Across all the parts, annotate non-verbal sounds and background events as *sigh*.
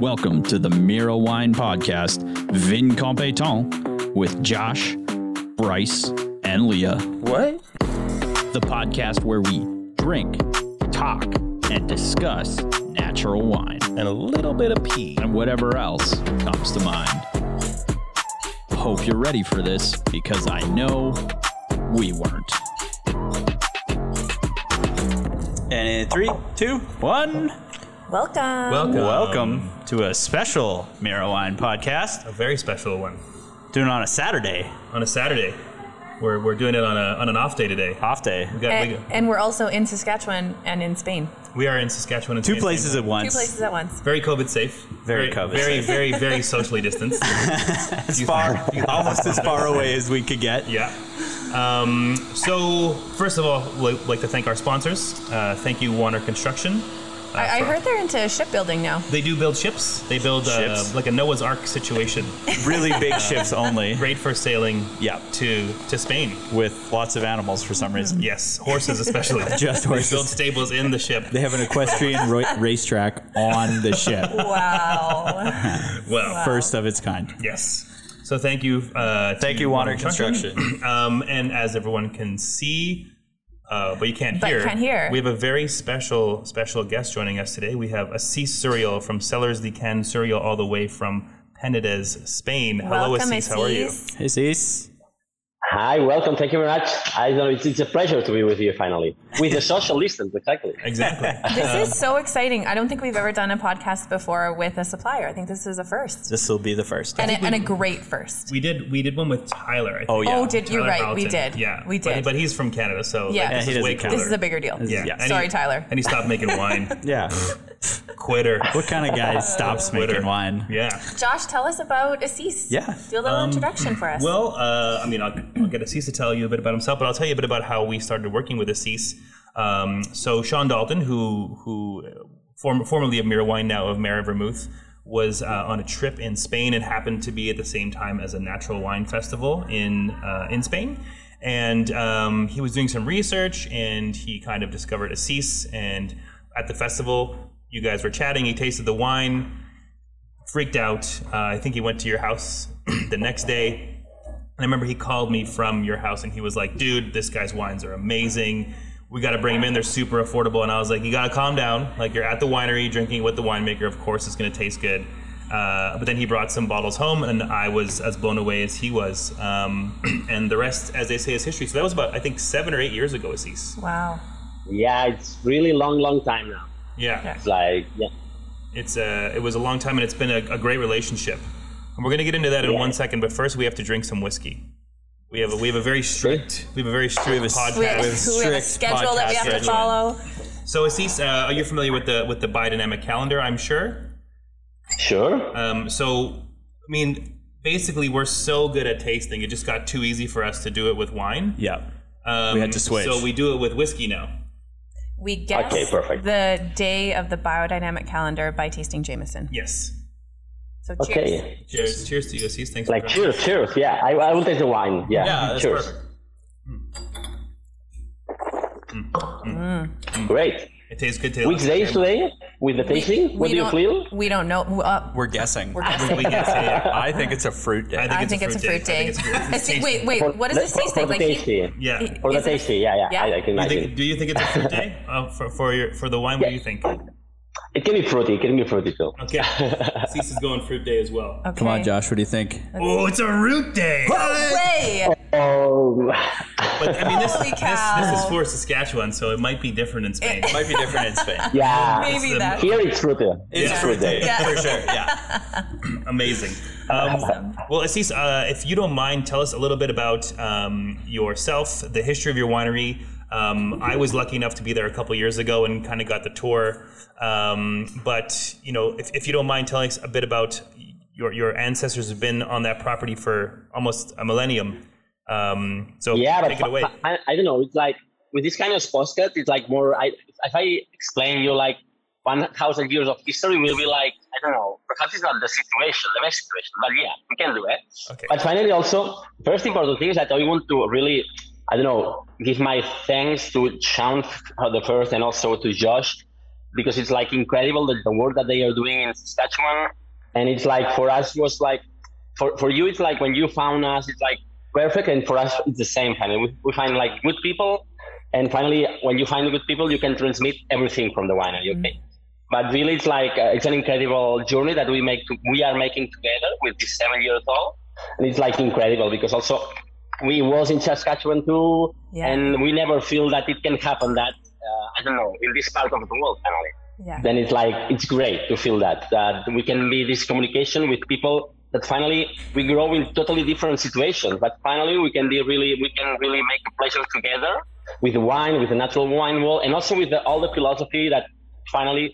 Welcome to the Mira Wine Podcast, Vin Compétent, with Josh, Bryce, and Leah. What? The podcast where we drink, talk, and discuss natural wine And a little bit of pee. and whatever else comes to mind. Hope you're ready for this because I know we weren't. And in three, two, one. Welcome. Welcome. Welcome to a special Mira Wine podcast. A very special one. Doing it on a Saturday, On a Saturday. We're, we're doing it on, a, on an off day today. off day. We, got, we, And, got- and we're also in Saskatchewan and in Spain. we are in Saskatchewan. And Two Spain. places at once. Two places at once. Very COVID safe. Very COVID Very, safe. very, very socially distanced. *laughs* As far, almost as far away as we could get. yeah. Um, so, first of all, we'd like to thank our sponsors. Uh, thank you, Warner Construction. Uh, I, I heard they're into shipbuilding now. They do build ships. They build uh, Ships. like a Noah's Ark situation. *laughs* Really big ships only. Great for sailing Yeah. to, to Spain. With lots of animals for some reason. Yes, horses especially. *laughs* Just horses. They build stables in the ship. They have an equestrian ro- racetrack on the ship. *laughs* Wow. Well, First of its kind. Yes. So thank you. Uh, to Thank you, Water Construction. um, and as everyone can see, uh, but you can't But hear. can't hear. We have a very special special guest joining us today. We have Assis Suriol from Cellers de Can Suriol, all the way from Penedès, Spain. Hello, Welcome, Assis. How are you? Hey, Assis. Hey, Cease. Hi, welcome. Thank you very much. I know it's, it's a pleasure to be with you finally with the social distance. Exactly. Exactly. *laughs* This is so exciting. I don't think we've ever done a podcast before with a supplier. I think this is a first. This will be the first. And a, and a great first. we did we did one with Tyler. I think. Oh, yeah. Oh, did you Tyler right? We did. Yeah, we But, did. but he's from Canada, so Yeah. like, this he is way cooler. this is a bigger deal. yeah. Yeah. And Sorry, he, Tyler. And he stopped making *laughs* wine. Yeah. Quitter. What kind of guy *laughs* stops Twitter. making wine? Yeah. Josh, tell us about Assis. Yeah. Do a little introduction for us. Well, uh, I mean, I'll, I'll get Assis to tell you a bit about himself, but I'll tell you a bit about how we started working with Assis. Um, so Sean Dalton, who who form, formerly of Mira Wine, now of Mara Vermouth, was uh, on a trip in Spain and happened to be at the same time as a natural wine festival in uh, in Spain. And um, he was doing some research, and he kind of discovered Assis. And at the festival, you guys were chatting. He tasted the wine freaked out. Uh, I think he went to your house *clears throat* the next day. And I remember he called me from your house and he was like, dude, this guy's wines are amazing. We got to bring them in. They're super affordable. And I was like, you got to calm down. Like, you're at the winery drinking with the winemaker. Of course, it's going to taste good. Uh, but then he brought some bottles home, and I was as blown away as he was. Um, *clears throat* and the rest, as they say, is history. So that was about, I think, seven or eight years ago, Assis. wow. Yeah, it's really long, long time now. Yeah. It's like yeah. It's uh, it was a long time, and it's been a, a great relationship. And we're gonna get into that in Yeah. one second, but first we have to drink some whiskey. We have a, we have a very strict we have a very strict have a s- podcast. We have, With we have a strict schedule that we podcast have to follow. So Assis, uh, are you familiar with the with the biodynamic calendar? I'm sure. Sure. Um, so I mean, basically, we're so good at tasting; it just got too easy for us to do it with wine. Yeah. Um, We had to switch. So we do it with whiskey now. We guess Okay, perfect. the day of the biodynamic calendar by tasting Jameson. Yes. So cheers. Okay. Cheers! Cheers to you, Assis. Thanks. Like for cheers, cheers. Yeah, I, I will taste the wine. Yeah. Yeah, that's cheers. perfect. Mm. Mm. Mm. Great. It tastes good. To Which day is today with the tasting? What do you feel? We don't know. Uh, We're guessing. we're guessing. We can say it. *laughs* I think it's a fruit day. I think it's a fruit day. I think it's- I *laughs* see- wait, wait. For- What does let- this taste for like? the Like he- tasty. Yeah. he- For the is it- tasty, yeah, yeah, Yeah? I, I can You imagine. think, do you think it's a fruit day *laughs* uh, for, for your for the wine? What do you think? It can be fruity. It can be fruity too. Okay, *laughs* Cease is going fruit day as well. Okay. Come on, Josh. What do you think? Oh, it's a root day. Way. Oh, But I mean, this, Holy this cow. this is for Saskatchewan, so it might be different in Spain. It, might be different in Spain. *laughs* yeah. Maybe the- that. Here it's fruity. It's Yeah. a fruit day Yeah. for sure. Yeah. *laughs* Amazing. Um, well, Assis, uh, if you don't mind, tell us a little bit about um, yourself, the history of your winery. Um, I was lucky enough to be there a couple years ago and kind of got the tour. Um, but you know, if, if you don't mind telling us a bit about your your ancestors have been on that property for almost a millennium. Um, so yeah, but take it away. I, I don't know. It's like with this kind of podcast, it's like more. I, if I explain you like one thousand years of history, will be like I don't know. Perhaps it's not the situation, the best situation, but yeah, we can do it. Okay. But finally, also, first important thing is that I want to really, I don't know, give my thanks to Sean for the first and also to Josh because it's like incredible that the work that they are doing in Saskatchewan. And it's like for us it was like for, for you it's like when you found us it's like perfect. And for us it's the same kind of we, we find like good people. And finally when you find good people you can transmit everything from the winery okay? But really it's like uh, it's an incredible journey that we make to, we are making together with this seven years old. And it's like incredible because also we was in saskatchewan too Yeah. and we never feel that it can happen that uh, i don't know in this part of the world finally Yeah. then it's like it's great to feel that that we can be this communication with people that finally we grow in totally different situations but finally we can be really we can really make a pleasure together with wine with the natural wine world, and also with the, all the philosophy that finally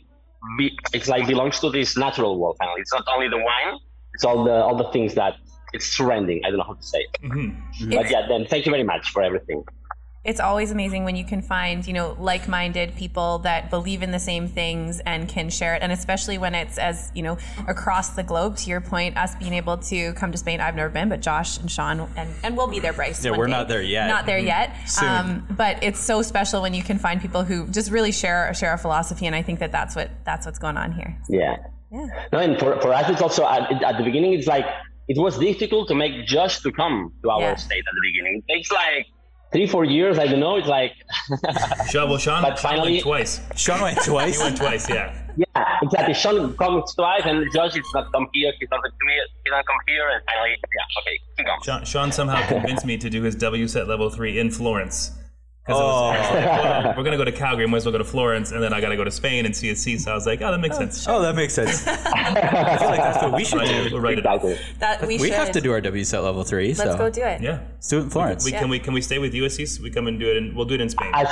be, it's like belongs to this natural world finally it's not only the wine it's all the all the things that it's surrounding i don't know how to say it but yeah then thank you very much for everything it's always amazing when you can find you know like-minded people that believe in the same things and can share it and especially when it's as you know across the globe to your point us being able to come to spain i've never been but josh and sean and, and we'll be there bryce Yeah, one we're day. not there yet. not there yet Soon. Um, but it's so special when you can find people who just really share share a philosophy and i think that that's what that's what's going on here Yeah. Yeah. No, and for, for us, it's also at, at the beginning, it's like it was difficult to make Josh to come to our Yeah. state at the beginning. It takes like three, four years. I don't know. It's like, *laughs* Sean, well, Sean, But Sean finally- went twice. Sean went He went twice, yeah. yeah, exactly. Sean comes twice, and Josh is not come here. He's not come here. He not come here, and finally, yeah, okay, he comes. Sean, Sean somehow convinced me to do his WSET level three in Florence. 'Cause it was- Oh. was like, well, we're gonna go to Calgary, we might as well go to Florence, and then I gotta go to Spain and see Assis. So I was like, oh, that makes oh. sense. Oh, that makes sense. I feel like that's what we should do. we'll write it. Exactly. that we, We should have to do our WSET level three. let's so go do it Yeah. Let's do it in Florence. We, Can we can we stay with you, Assis? We come and do it, and we'll do it in Spain. As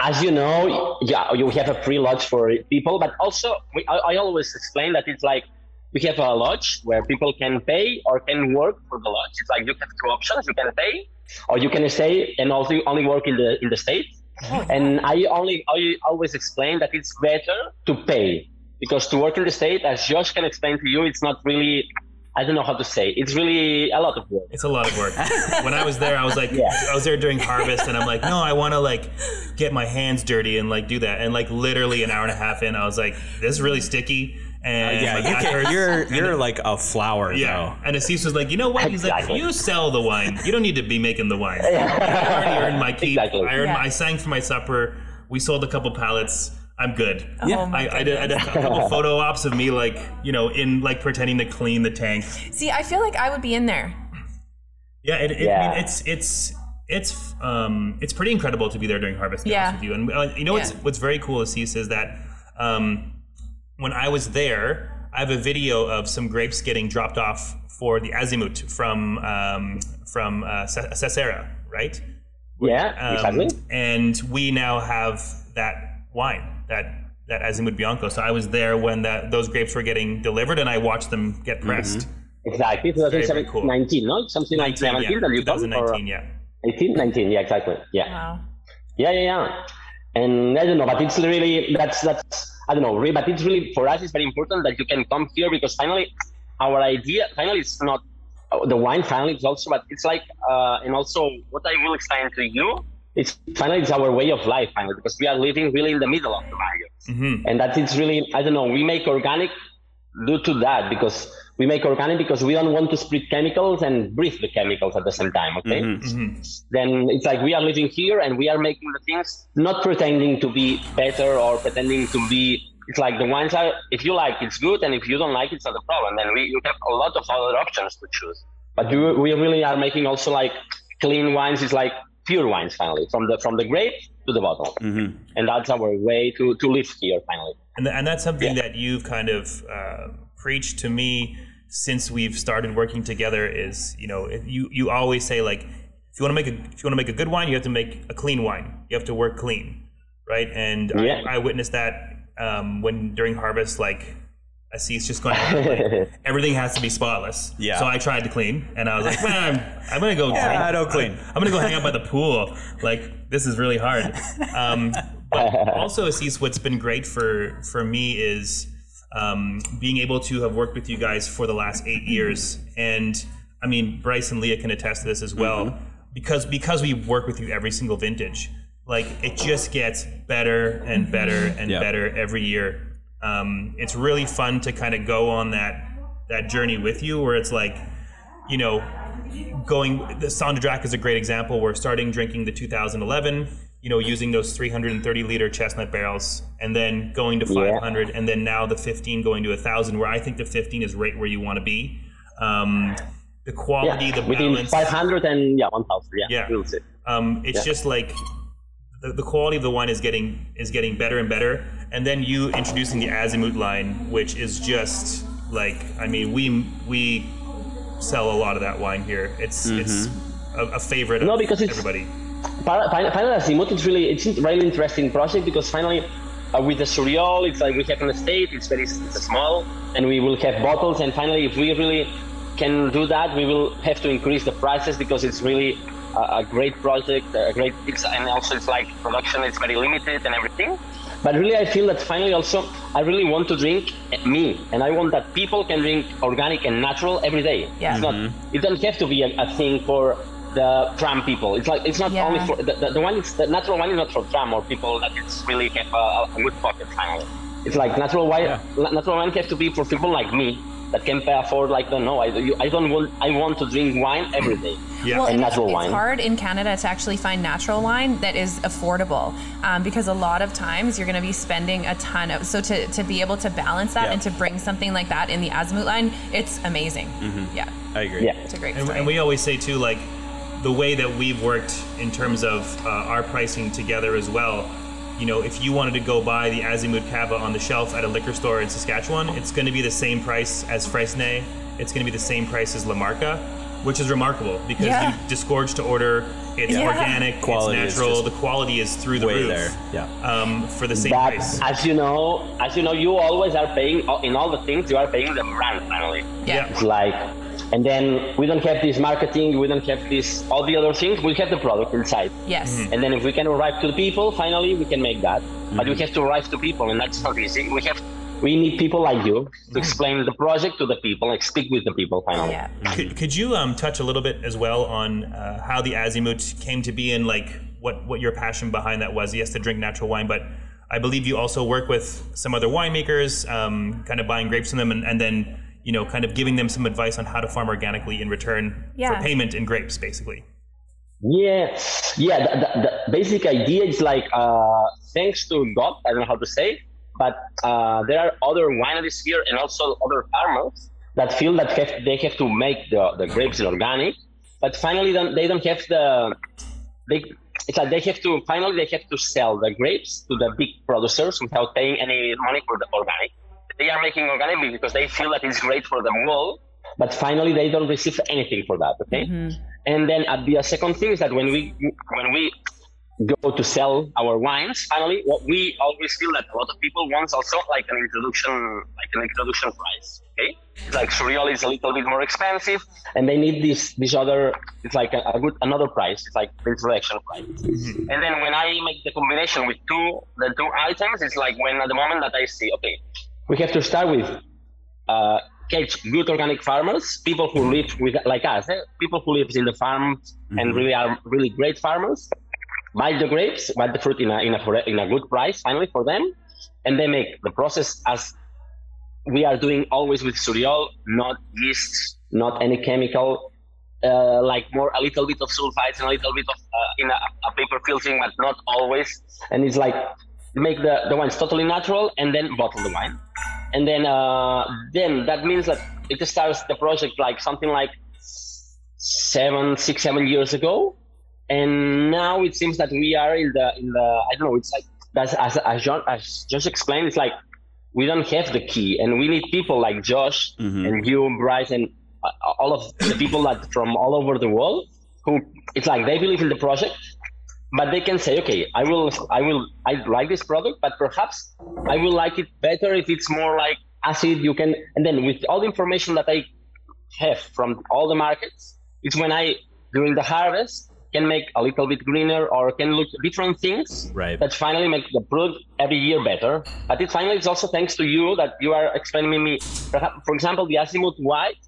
as you know, yeah, you have a free lodge for people, but also we, I, I always explain that it's like we have a lodge where people can pay or can work for the lodge. It's like you have two options: you can pay, or you can stay and also only work in the in the state. Oh, and I only I always explain that it's better to pay because to work in the state, as Josh can explain to you, it's not really. I don't know how to say. It's really a lot of work. It's a lot of work. *laughs* when I was there, I was like, Yeah. I was there during harvest, and I'm like, no, I want to like get my hands dirty and like do that. And like literally an hour and a half in, I was like, this is really sticky. And yeah, like, you can, you're you're like a flower Yeah, and Assis was like, you know what? He's like, you sell the wine. You don't need to be making the wine. I already earned my keep. Exactly. I earned. Yeah. I sang for my supper. We sold a couple pallets. I'm good. Oh I, I, did, I did a couple *laughs* photo ops of me like you know in like pretending to clean the tank. see i feel like i would be in there Yeah, it, it, I mean, it's it's it's um it's pretty incredible to be there during harvest. To Yeah. with you, and uh, you know what's what's very cool, Assis, is that um when I was there, I have a video of some grapes getting dropped off for the azimut from um from uh, Cesera, right? Yeah, Um. And we now have that wine, that that Azimut Bianco. So I was there when that those grapes were getting delivered, and I watched them get pressed. Exactly, very 2017, cool. 19, no? Something like 17 yeah, that you come, or 2019, yeah. 18, 19, yeah, exactly. Yeah. wow yeah, yeah, yeah. And I don't know, but it's really, that's, that's, I don't know, but it's really, for us, it's very important that you can come here because finally, our idea, finally, it's not uh, the wine, finally, it's also, but it's like, uh, and also what I will explain to you, it's finally, it's our way of life, finally, because we are living really in the middle of the vineyards. hmm and that it's really i don't know we make organic due to that because we make organic because we don't want to split chemicals and breathe the chemicals at the same time okay? Mm-hmm. Mm-hmm. Then it's like we are living here and we are making the things not pretending to be better or pretending to be it's like the wines are if you like it's good and if you don't like it's not a problem. Then we you have a lot of other options to choose. But you, we really are making also like clean wines it's like pure wines finally from the from the grape to the bottle. Mm-hmm. And that's our way to to live here finally. And, th- and that's something that you've kind of uh, preached to me since we've started working together. Is you know if you you always say like if you want to make a if you want to make a good wine, you have to make a clean wine. You have to work clean, right? And Yeah. I, I witnessed that um, when during harvest, like I see it's just going. like, *laughs* everything has to be spotless. Yeah. So I tried to clean, and I was like, man, I'm, I'm gonna go. *laughs* Yeah, I don't clean. I'm gonna go hang out by the pool. Like this is really hard. Um, but *laughs* also, Assis, what's been great for for me is um, being able to have worked with you guys for the last eight years, and I mean Bryce and Leah can attest to this as well, because because we work with you every single vintage. like it just gets better and better and Yeah. better every year. Um, it's really fun to kind of go on that that journey with you, where it's like, you know, going. The Sang de Drac is a great example. We're starting drinking the 2011. You know, using those 330 liter chestnut barrels, and then going to 500, and then now the 15 going to 1,000. Where I think the 15 is right where you want to be. Um, the quality, Yeah, the within 500 and yeah, 1,000. Yeah, Yeah. Um, it's Yeah. just like the, the quality of the wine is getting is getting better and better, and then you introducing the Azimut line, which is just like I mean we we sell a lot of that wine here. It's it's a, a favorite No, because it's- everybody. Final Final Azimut is really it's a really interesting project because finally uh, with the Suriol, it's like we have an estate it's very it's small and we will have bottles and finally if we really can do that we will have to increase the prices because it's really a, a great project a great it's, and also it's like production is very limited and everything but really I feel that finally also I really want to drink me and I want that people can drink organic and natural every day Yeah. it's not it doesn't have to be a, a thing for the tram people. It's like it's not Yeah. only for the, the, the one. Is, the natural wine is not for tram or people that it's really have a, a good pocket. Finally, it's like natural wine. na- Natural wine has to be for people like me that can pay afford. Like don't know. I, you, I don't want. I want to drink wine every day. Yeah. Well, and and natural it's, wine. it's hard in Canada to actually find natural wine that is affordable um, because a lot of times you're going to be spending a ton of. So to, to be able to balance that Yeah. and to bring something like that in the Azimut line, it's amazing. Yeah, I agree. Yeah. it's a great And, story. and we always say too, like the way that we've worked in terms of uh, our pricing together as well. You know, if you wanted to go buy the Azimut Cava on the shelf at a liquor store in Saskatchewan, it's going to be the same price as Freixenet. It's going to be the same price as La Marca, which is remarkable because Yeah. you disgorge to order. It's Yeah. organic, Quality is it's natural. The quality is through the Way roof. there. Yeah. Um, for the same But price. as you know, as you know, you always are paying in all the things. You are paying the brand finally. yeah. It's like, and then we don't have this marketing. We don't have this all the other things. We have the product inside. Yes. And then if we can arrive to the people, finally we can make that. But we have to arrive to people, and that's not easy. We have we need people like you to explain the project to the people, like speak with the people finally. Yeah. Could, could you um, touch a little bit as well on uh, how the Azimut came to be and like what, what your passion behind that was? Yes, to drink natural wine, but I believe you also work with some other winemakers, um, kind of buying grapes from them and, and then you know kind of giving them some advice on how to farm organically in return Yeah. for payment in grapes, basically. Yeah, yeah. The, the, the basic idea is like, uh, thanks to God, I don't know how to say, but uh, there are other wineries here and also other farmers that feel that have, they have to make the, the grapes organic, but finally don't, they don't have the they. It's like they have to finally they have to sell the grapes to the big producers without paying any money for the organic. They are making organic because they feel that it's great for them all but finally they don't receive anything for that. Okay. And then uh, the second thing is that when we when we go to sell our wines, finally, what we always feel that a lot of people want also like an introduction, like an introduction price. Okay, it's like Suriol is a little bit more expensive, and they need this this other. It's like a, a good another price. It's like introduction price. And then when I make the combination with two the two items, it's like when at the moment that I see, okay, we have to start with uh, catch good organic farmers, people who live with like us, eh? people who live in the farms and really are really great farmers. Buy the grapes, buy the fruit in a in a in a good price finally for them, and they make the process as we are doing always with Suriol, not yeast, not any chemical. Uh, like more a little bit of sulfites and a little bit of uh, in a, a paper filtering, but not always. And it's like make the, the wines totally natural and then bottle the wine. And then uh, then that means that it starts the project like something like seven six seven years ago. And now it seems that we are in the in the i don't know it's like that's as as John as Josh explained it's like we don't have the key and we need people like Josh and you Bryce and uh, all of the people that from all over the world who it's like they believe in the project but they can say okay i will i will i like this product but perhaps i will like it better if it's more like acid. You can and then with all the information that i have from all the markets it's when i during the harvest can make a little bit greener or can look different things Right. that finally make the product every year better. But it finally is also thanks to you that you are explaining me for example the Azimut white.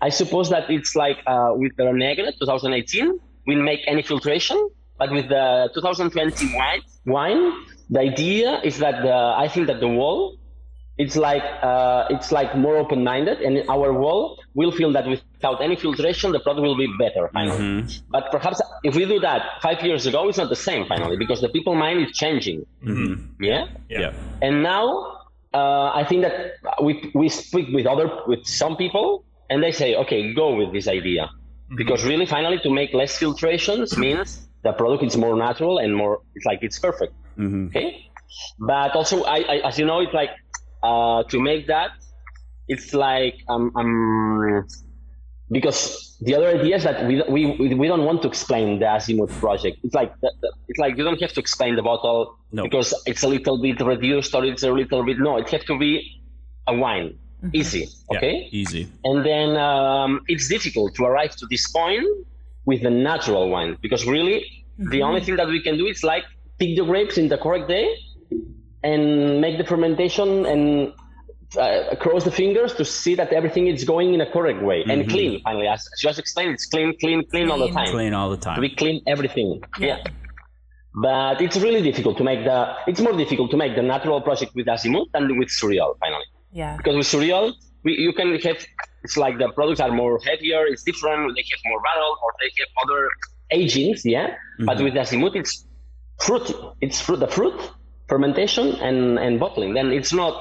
I suppose that it's like uh, with the Negre 2018 we'll make any filtration But with the 2020 wine, wine, the idea is that the, I think that the wall, it's like uh, it's like more open-minded, and our wall will feel that without any filtration, the product will be better finally. But perhaps if we do that five years ago, it's not the same finally because the people mind is changing. Yeah. Yeah. And now uh, I think that we we speak with other with some people, and they say, okay, go with this idea, because really, finally, to make less filtrations means the product is more natural and more. It's like it's perfect. Okay, but also, I, I as you know, it's like uh, to make that, it's like um, um because the other idea is that we, we we don't want to explain the Azimut project. It's like the, the- it's like you don't have to explain the bottle No. because it's a little bit reduced or it's a little bit no. It has to be a wine, easy, Yeah. okay. Easy. And then um, it's difficult to arrive to this point with the natural wine because really the only thing that we can do is like pick the grapes in the correct day and make the fermentation and uh, cross the fingers to see that everything is going in a correct way and clean. Finally, as, just explained, it's clean, clean, clean, all the time. Clean all the time. we clean everything. Yeah. But it's really difficult to make the. It's more difficult to make the natural project with Azimut than with Suriol. Finally Yeah. because with Suriol, we, you can have it's like the products are more heavier, it's different, they have more barrel or they have other agings, yeah. But mm-hmm. with Azimut, it's fruit, it's fruit, the fruit, fermentation and and bottling. Then it's not,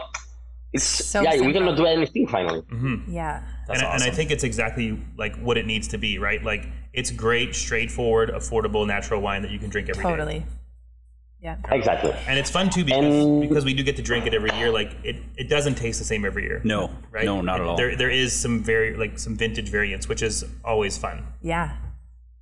it's So yeah, we cannot do anything finally. Mm-hmm. Yeah. That's and, I- and I think it's exactly like what it needs to be, right? Like it's great, straightforward, affordable, natural wine that you can drink every day. Totally. Yeah. Exactly. And it's fun too because And- because we do get to drink it every year. Like it, it doesn't taste the same every year. No. right? No, not at all. There there is some very like some vintage variants, which is always fun. Yeah.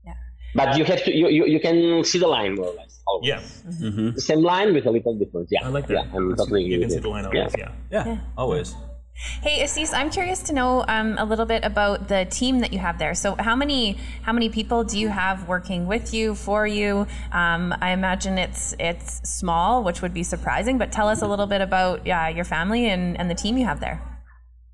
Yeah. But you have to, you, you, you can see the line more or less. always. Yeah, mm-hmm. The same line with a little difference. Yeah. I like that. Yeah, I'm totally you can see the you. line Yeah. always. Yeah. Yeah. Always. Hey, Assis, I'm curious to know um, a little bit about the team that you have there. So, how many how many people do you have working with you for you? Um, I imagine it's it's small, which would be surprising. But tell us a little bit about yeah, your family and, and the team you have there.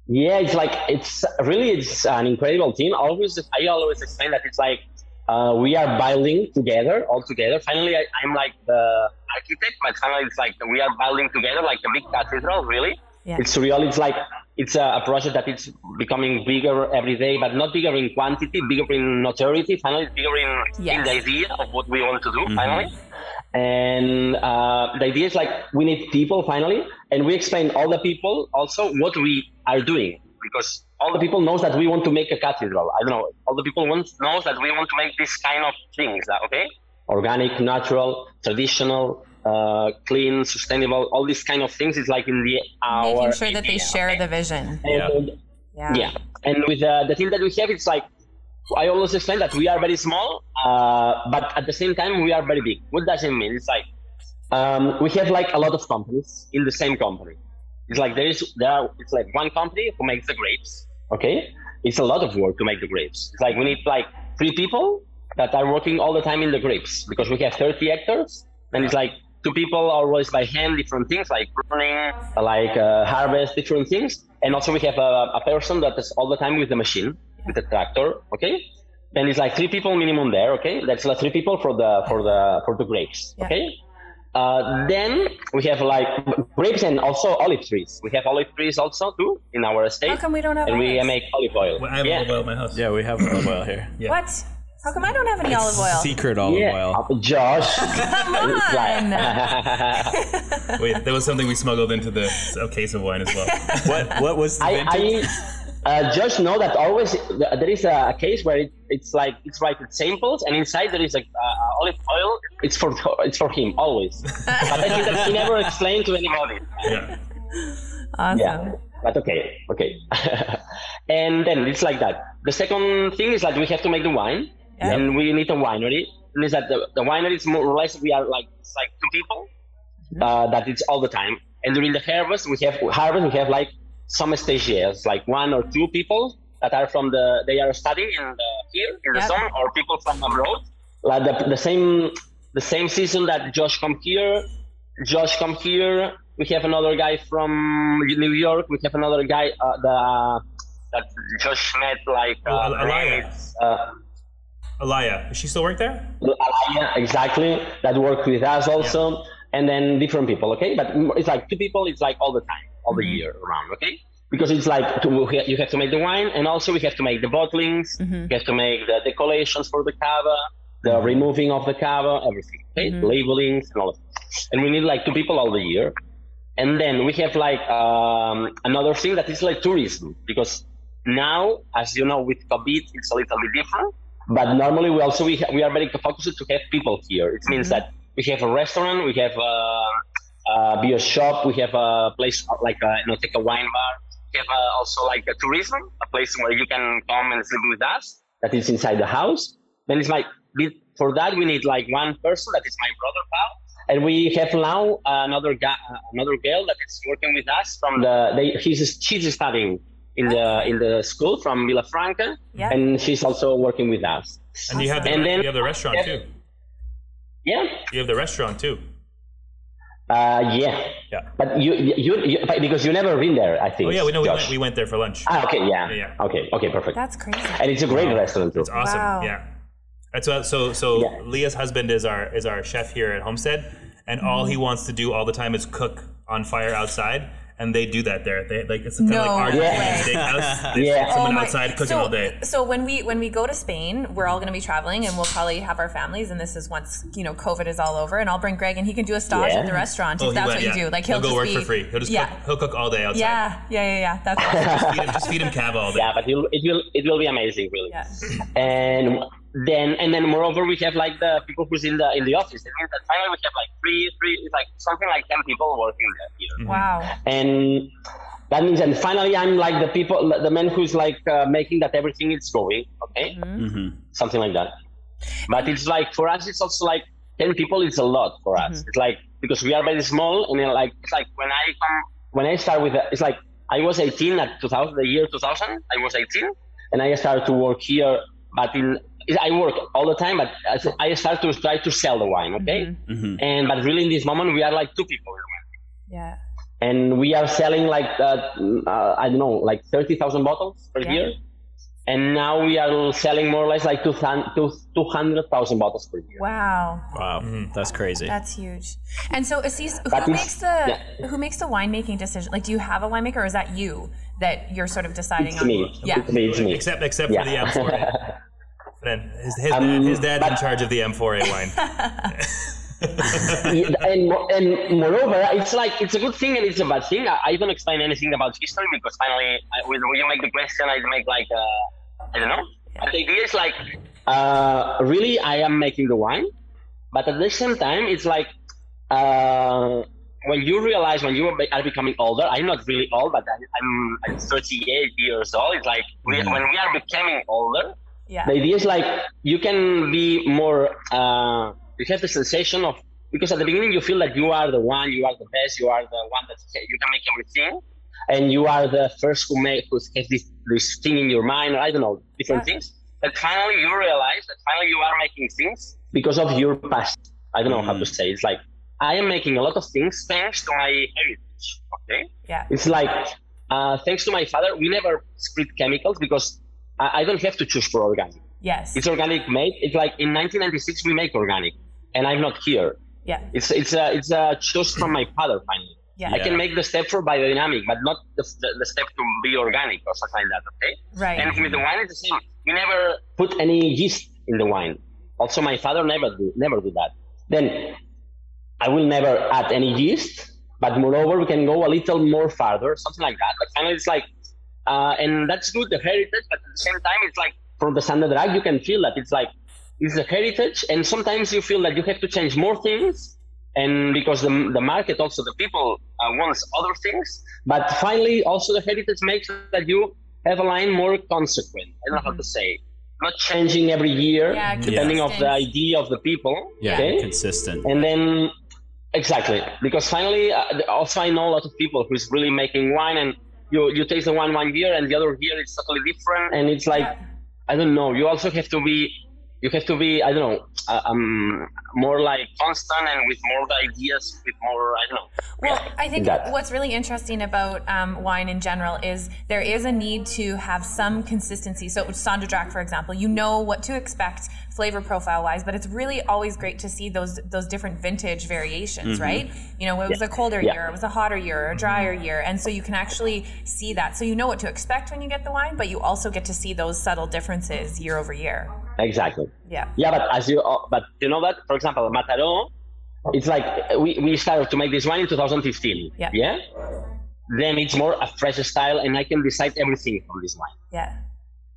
Yeah, it's like it's really it's an incredible team. Always, I always explain that it's like uh, we are building together, all together. Finally, I, I'm like the architect, but finally, it's like we are building together, like a big cathedral. Really, Yeah. it's real. It's like it's a, a project that is becoming bigger every day, but not bigger in quantity, bigger in notoriety. Finally, it's bigger in, in the idea of what we want to do. Finally. And uh, the idea is like we need people finally, and we explain all the people also what we are doing because all the people knows that we want to make a cathedral. I don't know. All the people want knows that we want to make this kind of things. uh, Okay, organic, natural, traditional, uh, clean, sustainable. All these kind of things is like in the our Making sure that they share okay? the vision. Yeah. And, Yeah. yeah, and with uh, the team that we have, it's like I always explain that we are very small, uh, but at the same time we are very big. What does it mean? It's like um, we have like a lot of companies in the same company. It's like there is there are it's like one company who makes the grapes. Okay, it's a lot of work to make the grapes. It's like we need like three people that are working all the time in the grapes because we have 30 hectares. And it's like two people always by hand different things like pruning, like uh, harvest different things. And also we have a, a person that is all the time with the machine, with the tractor. Okay. Then it's like three people minimum there. Okay. That's like three people for the for the for the grapes. Yeah. Okay. Uh, then we have like grapes and also olive trees. We have olive trees also too in our estate, How come we don't have and we make olive oil. Well, I have yeah. olive oil at my house. Yeah, we have olive oil here. Yeah. What? How come I don't have any olive oil? Secret olive Yeah, oil. uh, Josh. *laughs* Come on. *laughs* Wait, that was something we smuggled into the a case of wine as well. *laughs* What what was the vintage? I, I uh, just know that always there is a case where it, it's like it's like it samples and inside there is like uh, olive oil. It's for it's for him always. but I think that he never explained to anybody. Yeah. Awesome. Yeah, but okay, okay. and then it's like that. The second thing is that we have to make the wine, Yeah. and we need a winery. And is that the, the winery is more or less we are like it's like two people uh, that it's all the time. And during the harvest, we have harvest we have like some stagiaires, like one or two people that are from the they are studying in the, here in the Yep. summer, or people from abroad. Like the, the same the same season that Josh come here, Josh come here. We have another guy from New York. We have another guy uh, the that Josh met like Oh, uh, Elias. uh, Alaya, does she still work there? Alaya, exactly. That work with us also, and then different people. Okay, but it's like two people. It's like all the time, all the mm-hmm. year around. Okay, because it's like to, you have to make the wine, and also we have to make the bottlings. Mm-hmm. We have to make the decorations for the cava, the mm-hmm. removing of the cava, everything. Okay, labelings and all of that. And we need like two people all the year. And then we have like um, another thing that is like tourism because now, as you know, with COVID, it's a little bit different. But normally, we also we, ha- we are very focused to have people here. It means that we have a restaurant, we have a, a beer shop, we have a place like a, you know, take a wine bar. We have uh also like a tourism, a place where you can come and sleep with us. That is inside the house. Then it's like for that we need like one person. That is my brother Pau and we have now another guy, another girl that is working with us from the. They, he's she's studying in the in the school from Villafranca, Yeah. and she's also working with us. And you have the, And then- you have the restaurant Yeah. too. Yeah, You have the restaurant too. uh, yeah, Yeah. but you, you you but because you never been there, I think. Oh yeah, we know we went, we went there for lunch. Ah, okay, yeah. Yeah, yeah. okay, okay, perfect. That's crazy. and it's a great restaurant too. It's awesome. Wow. Yeah. That's what, so so Yeah. Leah's husband is our is our chef here at Homestead, and all Mm-hmm. he wants to do all the time is cook on fire outside, and they do that there. They like it's kind of like Argentine way. steakhouse. *laughs* There's Yeah. someone Oh outside cooking so, all day. So when we when we go to Spain, we're all going to be traveling, and we'll probably have our families. And this is once you know COVID is all over, and I'll bring Greg, and he can do a stage Yeah. at the restaurant Oh, if that's went, what you do. Like he'll, go just work be, for free. He'll just yeah, cook, he'll cook all day outside. yeah, yeah, yeah, yeah. That's awesome. Feed him, just feed him cava all day. Yeah, but it'll, it will it will be amazing, really. yeah. and then and then moreover we have like the people who's in the in the office. It means that finally we have like three three it's like something like ten people working there here. Wow. And that means and finally I'm like the people the man who's like uh, making that everything is going, okay? Mm-hmm. Mm-hmm. Something like that. But it's like for us it's also like ten people is a lot for us. Mm-hmm. It's like because we are very small and then like it's like when I come when I start with the, it's like I was 18 at 2000 the year 2000 I was 18 and I started to work here but in I work all the time but I start to try to sell the wine okay and but really in this moment we are like two people Yeah. and we are selling like uh, uh, I don't know like 30,000 bottles per Yeah. year and now we are selling more or less like 200,000 bottles per year Wow. Wow, that's crazy. That's huge. And so, Assis, who That is- makes the yeah. who makes the winemaking decision? Like, do you have a winemaker, or is that you that you're sort of deciding it's on? me Yeah. it's me it's me Except except Yeah. for the *laughs* M4A. Then his his, Um, dad, his dad's in charge of the M4A wine. *laughs* *laughs* and and moreover, it's like it's a good thing and it's a bad thing. I, I don't explain anything about history because finally, I, when you make the question, I make like uh, I don't know. But the idea is like uh, really, I am making the wine, but at the same time, it's like uh, when you realize when you are, becoming older. I'm not really old, but I, I'm I'm 38 years old. It's like we, when we are becoming older, Yeah. the idea is like you can be more uh, you have the sensation of because at the beginning you feel like you are the one you are the best you are the one that you can make everything and you are the first who make who has this this thing in your mind or i don't know different Yeah. things but finally you realize that finally you are making things because of your past i don't know how to say it's like i am making a lot of things thanks to my heritage okay Yeah. it's like uh, thanks to my father we never split chemicals because I, I don't have to choose for organic Yes. it's organic made. It's like in 1996 we make organic, and I'm not here. Yeah. It's it's a it's a choice from my father finally. Yeah. I can make the step for biodynamic, but not the, the, the step to be organic or something like that. Okay. Right. And with the wine, it's the same. We never put any yeast in the wine. Also, my father never do never do that. Then I will never add any yeast, but moreover, we can go a little more farther, something like that. But finally, it's like, uh, and that's good, the heritage, but at the same time, it's like from the Sang de Drac, you can feel that it's like, it's the heritage, and sometimes you feel that you have to change more things, and because the, the market, also the people uh, wants other things, but finally, also the heritage makes that you have a line more consequent. I don't know how to say. Not changing every year, Yeah, depending of the idea of the people. yeah, Okay? consistent. and then exactly because finally uh, also i know a lot of people who's really making wine and you you taste the wine one year and the other year it's totally different and it's like i don't know you also have to be you have to be i don't know uh, um more like constant and with more ideas with more i don't know Well, I think that. what's really interesting about um, wine in general is there is a need to have some consistency. So, Sang de Drac, for example, you know what to expect flavor profile wise, but it's really always great to see those those different vintage variations, right? You know, it was a colder Yeah. year, it was a hotter year, or a drier year, and so you can actually see that. So you know what to expect when you get the wine, but you also get to see those subtle differences year over year. Exactly. Yeah. Yeah, but as you, uh, but you know that, for example, Mataro, it's like we, we started to make this wine in 2015. Yeah. Yeah. Then it's more a fresh style, and I can decide everything from this wine. Yeah.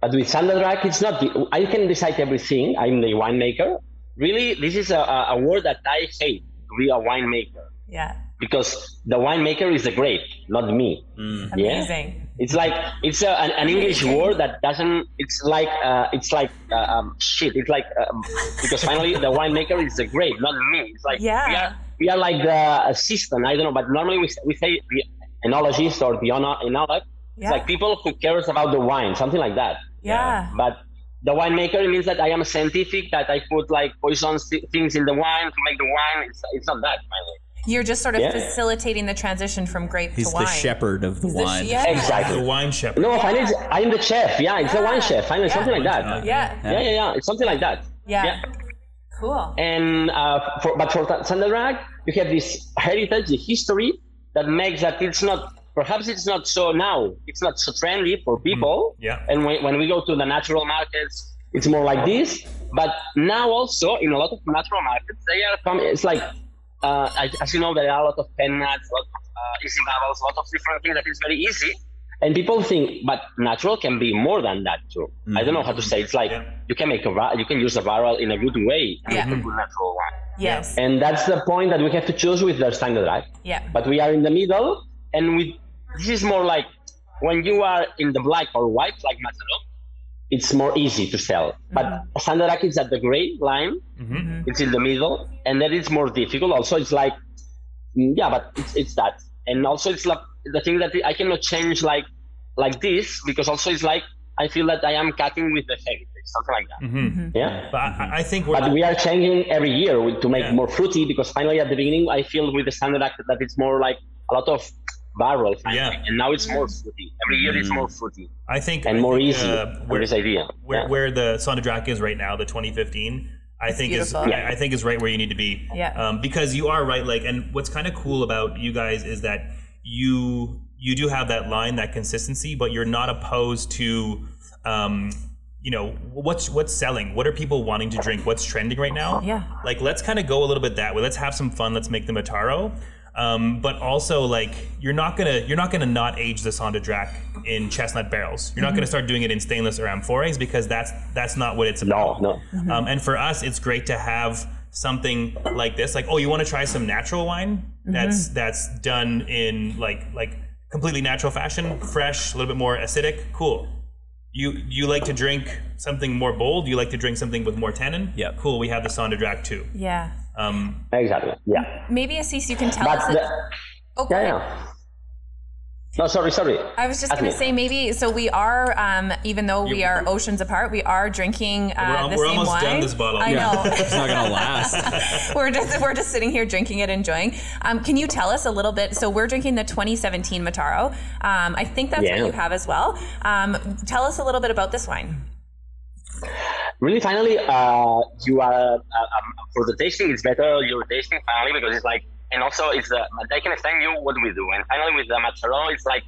But with Sandra it's not. The, I can decide everything. I'm the winemaker. Really, this is a, a a word that I hate to be a winemaker Yeah. because the winemaker is the grape, not me. Yeah. Amazing. It's like it's a, an, an English word that doesn't. It's like uh, it's like uh, um, shit. It's like um, because finally the winemaker is the grape, not me. It's like Yeah. we are we are like the assistant. I don't know, but normally we, we say the enologist or the ono- enologue. Yeah. It's like people who cares about the wine, something like that. yeah. But the winemaker means that I am scientific, that I put like poison th- things in the wine to make the wine. It's, it's not that, finally. You're just sort of Yeah. facilitating the transition from grape He's to wine. He's the shepherd of the He's the- wine. yeah. Exactly. The wine shepherd. No, finally, it's, I'm the chef. Yeah, it's the wine chef. Finally, Yeah. something like that. Yeah. Yeah, yeah, yeah. It's something like that. Yeah. Cool. And uh, for, but for Sang de Drac, you have this heritage, the history that makes that it's not. Perhaps it's not so now. It's not so trendy for people. Yeah. And when, when we go to the natural markets, it's more like this. But now also in a lot of natural markets, they are coming. It's like, uh, I- as you know, there are a lot of pét-nats, a lot of uh, easy bubbles, a lot of different things that is very easy. And people think, but natural can be more than that too. I don't know how to say. It's like Yeah. you can make a you can use a barrel in a good way. and Yeah. make a good natural wine. Yes. And that's the point that we have to choose with the Sang de Drac. Yeah. But we are in the middle, and we this is more like when you are in the black or white, like Mataro, it's more easy to sell. But Sang de Drac is at the gray line, Mhm. it's in the middle, and then it's more difficult. Also, it's like, mm, yeah, but it's, it's that. And also, it's like the thing that I cannot change like like this because also it's like I feel that I am cutting with the heritage, something like that. Mhm. Yeah. But I, I think we're But we are changing every year to make Yeah. more fruity because finally at the beginning I feel with the standard act that it's more like a lot of barrel finally. Yeah. and now it's more fruity. Every year it's more fruity I think and I more think, easy. Uh, where, this idea. where, Yeah. where the Sang de Drac is right now, the 2015, I think beautiful. is Yeah. I, I think is right where you need to be. Yeah. Um, because you are right. Like, and what's kind of cool about you guys is that you you do have that line, that consistency, but you're not opposed to. Um, you know what's what's selling what are people wanting to drink what's trending right now Yeah. like let's kind of go a little bit that way let's have some fun let's make the mataro um, but also like you're not gonna you're not gonna not age the Sang de Drac in chestnut barrels. You're not gonna start doing it in stainless or amphores because that's that's not what it's about. no, no. um, and for us it's great to have something like this. Like oh you want to try some natural wine? That's that's done in like like completely natural fashion fresh a little bit more acidic. Cool. You you like to drink something more bold? You like to drink something with more tannin? Yeah. cool we have the Sang de Drac too. Yeah. Um, Exactly. Yeah. Maybe Assis, you can tell But us. the, oh, go yeah, yeah. No, sorry, sorry. I was just going to say maybe so we are um, even though we are oceans apart we are drinking uh, We're al- the we're same almost wine. done this bottle. I Yeah. know. It's not gonna last. *laughs* we're just we're just sitting here drinking it, enjoying. Um, can you tell us a little bit? So we're drinking the 2017 Mataro. Um, I think that's Yeah. what you have as well. Um, tell us a little bit about this wine. Really, finally, uh, you are uh, for the tasting. It's better you're tasting finally because it's like, and also it's uh, I can explain you what we do. And finally, with the Mataro, it's like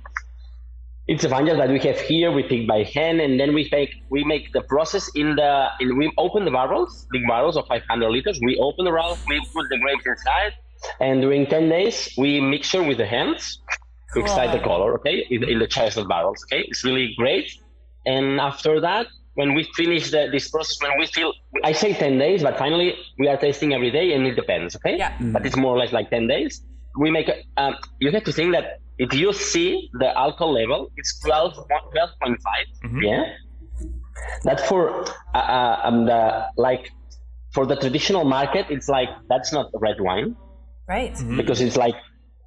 it's a vineyard that we have here. We pick by hand, and then we make we make the process in the in we open the barrels, big barrels of 500 liters. We open the barrels, we put the grapes inside, and during 10 days we mixture with the hands to extract the color. Okay, in, in the chestnut barrels. Okay, it's really great. And after that, when we finish the, this process, when we feel, I say 10 days, but finally we are tasting every day, and it depends. Okay, Yeah. but it's more or less like 10 days. We make. a- Um, you have to think that if you see the alcohol level, it's 12, 12.5. Mhm. Yeah, that's for uh, uh, um, the like for the traditional market. It's like that's not red wine Right. Mm-hmm. because it's like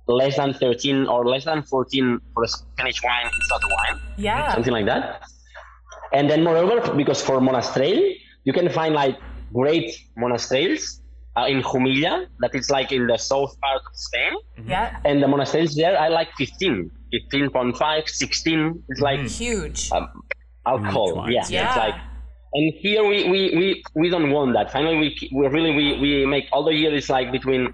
less than 13 or less than 14 for a Spanish wine. It's not wine Yeah. something like that. And then moreover, because for monastrell, you can find like great monastrells uh, in Jumilla, that is like in the south part of Spain. Yeah. And the monastrells there are like 15, 15.5, 16. It's like Huge. um, alcohol. Yeah. Yeah. It's like, and here we, we, we, we don't want that. Finally, we, we really we, we make all the year is like between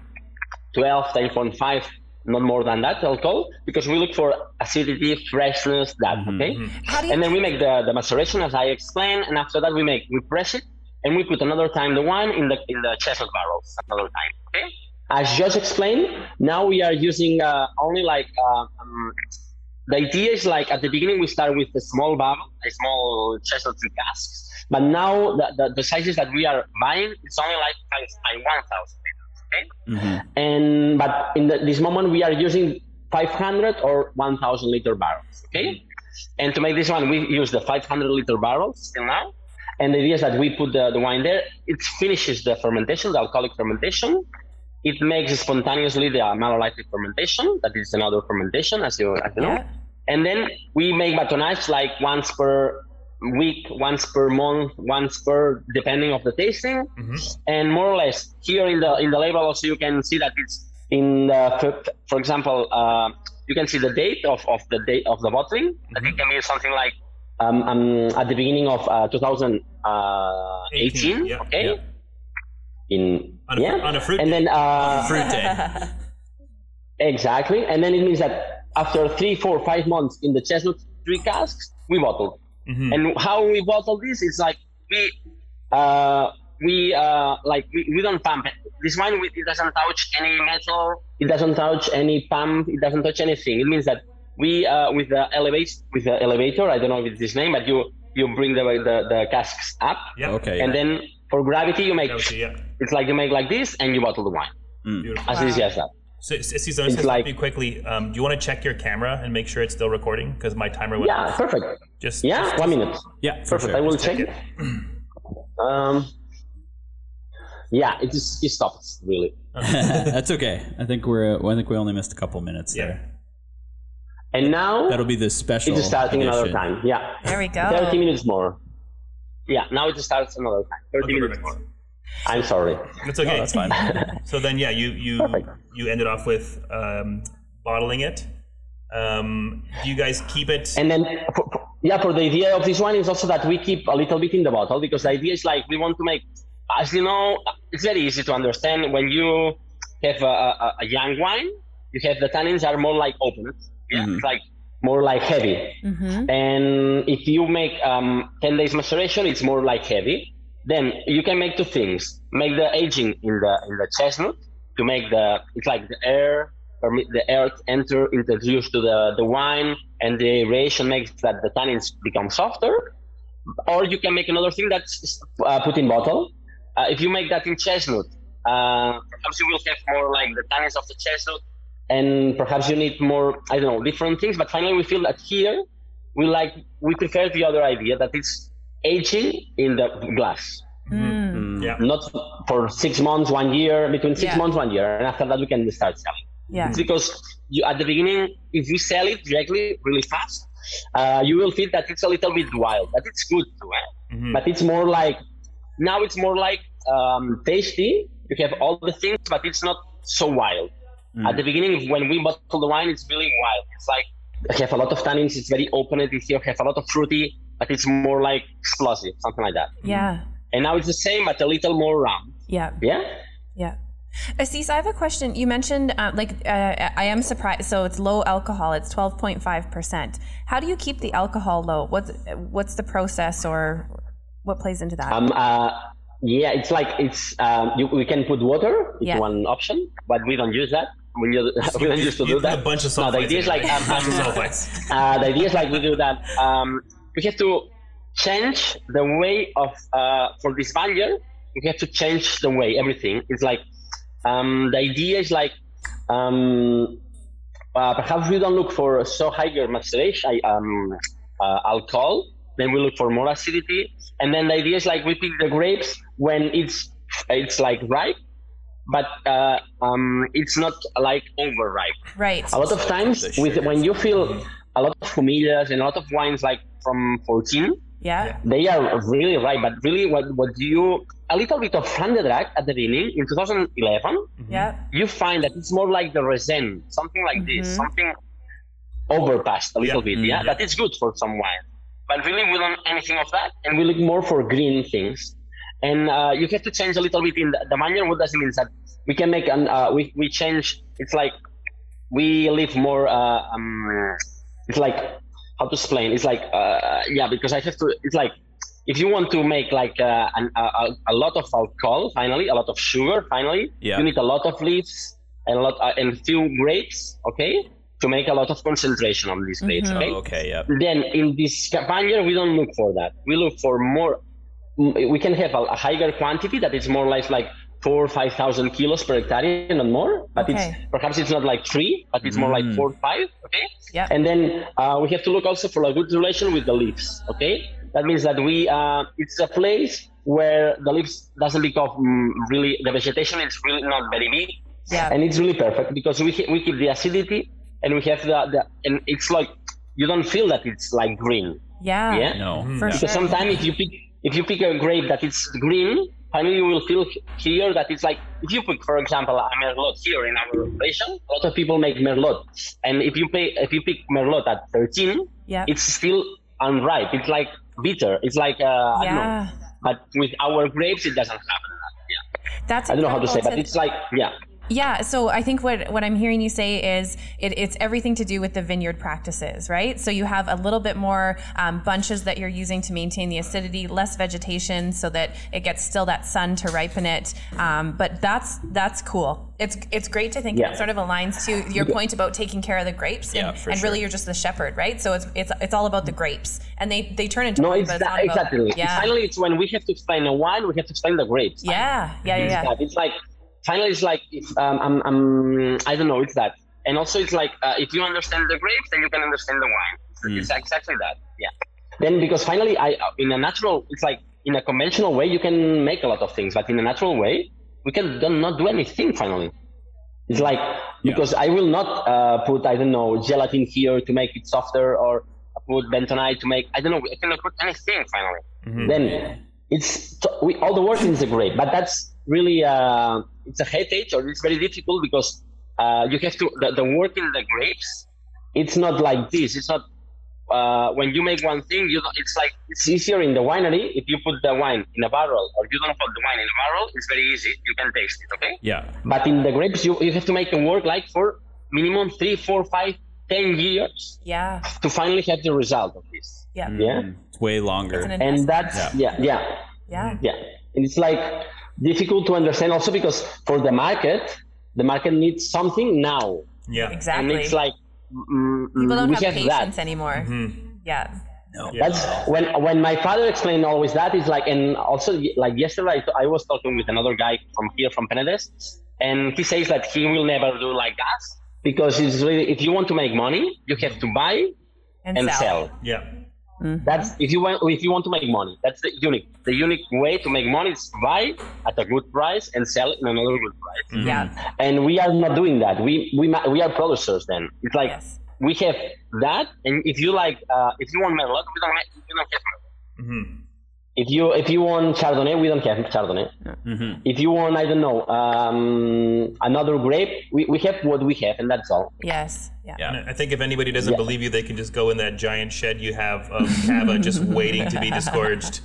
12, 10.5, not more than that alcohol, because we look for acidity, freshness, that okay. How do you And then we make the, the maceration as I explained, and after that we make we press it and we put another time the wine in the in the chestnut barrels another time. Okay. As just explained, now we are using uh, only like uh, um, the idea is like at the beginning we start with a small barrel, a small chestnut tree casks, but now the, the, the sizes that we are buying it's only like times by one thousand liters. Okay. Mm-hmm. And but in the, this moment we are using 500 or 1,000 liter barrels. Okay. And to make this one, we use the 500 liter barrels till now. And the idea is that we put the, the wine there. It finishes the fermentation, the alcoholic fermentation. It makes spontaneously the malolactic fermentation. That is another fermentation, as you, as you know. Yeah. And then we make batonnage like once per week, once per month, once per depending of the tasting. And more or less here in the in the label also you can see that it's in the for, example uh, you can see the date of, of the date of the bottling. That it can be something like um, um, at the beginning of uh, 2018. 18, yeah, okay. yeah. In On a- yeah, on a fruit and day. then uh, Fruit day. *laughs* Exactly, and then it means that after three, four, five months in the chestnut tree casks, we bottle. Mm-hmm. And how we bottle this is like we, uh, we uh, like we, we don't pump it. This wine it doesn't touch any metal. It doesn't touch any pump. It doesn't touch anything. It means that we uh, with the elevate with the elevator. I don't know if it's this name, but you you bring the the, the casks up, Yeah. Okay. and then for gravity you make. Gravity, yeah. It's like you make like this, and you bottle the wine Beautiful. as easy as that. So, S- Cesar, It's just like- like, quickly. Um, do you want to check your camera and make sure it's still recording? Because my timer went Yeah, off. perfect. Just Yeah, just- one minute. yeah, Perfect. sure. I will check check it. it. *clears throat* Um, yeah, it is. It stops really. *laughs* That's okay. I think we're. I think we only missed a couple minutes Yeah. there. And now That'll be the special. it is starting another time. Yeah, There we go. thirty minutes more. Yeah, now it just starts another time. Thirty Okay, minutes more. I'm sorry. That's okay. Oh, that's fine. *laughs* So then, yeah, you you Perfect. you ended off with um, bottling it. Um, do you guys keep it? And then, for, for- yeah, for the idea of this one is also that we keep a little bit in the bottle because the idea is like we want to make, as you know, it's very easy to understand when you have a, a, a young wine, you have the tannins are more like open. Yeah, Mhm. it's like more like heavy. Mm-hmm. And if you make um, 10 days maceration, it's more like heavy. Then you can make two things. Make the aging in the in the chestnut to make the it's like the air permit the air to enter introduced to the, the wine and the aeration makes that the tannins become softer. Or you can make another thing that's uh, put in bottle. Uh, if you make that in chestnut, uh, perhaps you will have more like the tannins of the chestnut and perhaps you need more i don't know different things but finally we feel that here we like we prefer the other idea that it's aging in the glass Mm. yeah. not for six months one year between six Yeah. months one year and after that we can start selling Yeah. it's because you, at the beginning if you sell it directly really fast uh, you will feel that it's a little bit wild but it's good too eh? Mhm. but it's more like now it's more like um, tasty you have all the things but it's not so wild at the beginning when we bottle the wine it's really wild it's like you have a lot of tannins it's very open it you have a lot of fruity but it's more like explosive something like that Yeah. and now it's the same but a little more round Yeah. yeah Yeah. Assis, I have a question. You mentioned, uh, like, uh, I am surprised. So it's low alcohol. It's twelve point five percent. How do you keep the alcohol low? What's what's the process, or what plays into that? um uh yeah it's like it's um you, we can put water it's Yeah. one option but we don't use that we, use, *laughs* we don't use to You do put that a bunch of no the idea is like um, *laughs* um, uh, the idea is like we do that. Um, we have to change the way of uh, for this vineyard. We have to change the way everything. It's like um, the idea is like um, uh, perhaps we don't look for so higher maceration um, uh, alcohol. Then we look for more acidity, and then the idea is like we pick the grapes when it's it's like ripe, but uh, um, it's not like overripe right. a lot of times with when you feel a lot of familias and a lot of wines like from 14 Yeah. they are really right but really what what you a little bit of Sang de Drac at the beginning in 2011 Yeah. you find that it's more like the resin something like this Mhm. something overpassed a little Yeah. bit yeah Mhm. that is good for some wine but really we don't anything of that, and we look more for green things. And uh, you have to change a little bit in the, the vineyard. What does it mean? That we can make an uh, we we change. It's like we live more. Uh, um, it's like how to explain. It's like uh, yeah, because I have to. It's like if you want to make like uh, an, a, a lot of alcohol, finally, a lot of sugar, finally, Yeah. you need a lot of leaves and a lot uh, and few grapes, okay, to make a lot of concentration on these grapes, okay. Oh, okay, yeah. Then in this vineyard, we don't look for that. We look for more. We can have a, a higher quantity that is more or less like four or five thousand kilos per hectare, not more. But Okay. it's perhaps it's not like three, but it's more like four, or five. Okay. Yeah. And then uh, we have to look also for a good relation with the leaves. Okay. That means that we uh, it's a place where the leaves doesn't become mm, really the vegetation is really not very big Yeah. and it's really perfect because we we keep the acidity and we have the, the and it's like you don't feel that it's like green yeah. yeah No. For yeah. sure. sometimes if you pick if you pick a grape that it's green finally you will feel here that it's like if you pick for example a merlot here in our operation a lot of people make merlot. And if you pay if you pick merlot at 13 Yeah. it's still unripe. It's like bitter. It's like uh, I don't know. But with our grapes it doesn't happen yeah That's I don't know how to say but it's like yeah Yeah, so I think what, what I'm hearing you say is it, it's everything to do with the vineyard practices, right? So you have a little bit more um, bunches that you're using to maintain the acidity, less vegetation, so that it gets still that sun to ripen it. Um, but that's that's cool. It's it's great to think Yeah. it sort of aligns to your point about taking care of the grapes, and, Yeah, for and really sure. you're just the shepherd, right? So it's it's it's all about the grapes, and they they turn into No, wine, it's but that, not about- exactly. yeah. Finally, it's when we have to explain the wine, we have to explain the grapes. yeah, yeah, yeah, yeah. It's like finally, it's like if, um, I'm, I'm, I don't know. It's that, and also it's like uh, if you understand the grapes, then you can understand the wine. It's exactly that. Yeah. Then because finally, I uh, in a natural, it's like in a conventional way, you can make a lot of things, but in a natural way, we can do not do anything. Finally, it's like because I will not uh, put I don't know gelatin here to make it softer or put bentonite to make I don't know I cannot put anything finally. Then it's we, all the work is great, but that's really uh, it's a headache or it's very difficult because uh, you have to the, the work in the grapes. It's not like this. It's not uh, when you make one thing. You don't- it's like it's easier in the winery if you put the wine in a barrel or you don't put the wine in a barrel. It's very easy. You can taste it. Okay. Yeah. But in the grapes, you, you have to make them work like for minimum three, four, five, ten years yeah, to finally have the result of this. yeah, Yeah, It's way longer. An and investment. that's yeah, yeah, yeah. yeah. And it's like difficult to understand also because for the market, the market needs something now, Yeah. Exactly. and it's like mm, People don't we have, have patience that. anymore. Yeah. no. That's when when my father explained always that is like, and also like yesterday I, I was talking with another guy from here from Penedès, and he says that he will never do like us because it's really if you want to make money, you have to buy And, and sell. sell. Yeah. That's if you want if you want to make money. That's the unique the unique way to make money is buy at a good price and sell it at another good price. Yeah. And we are not doing that. We we ma- we are producers. Then it's like Yes. we have that. And if you like, uh, if you want Merlot, we don't make, we don't have Merlot. Mm-hmm. If you if you want Chardonnay, we don't have Chardonnay. Mm-hmm. If you want, I don't know, um, another grape, we, we have what we have, and that's all. Yes. Yeah. Yeah. I think if anybody doesn't Yeah. believe you, they can just go in that giant shed you have of cava just waiting to be *laughs* disgorged.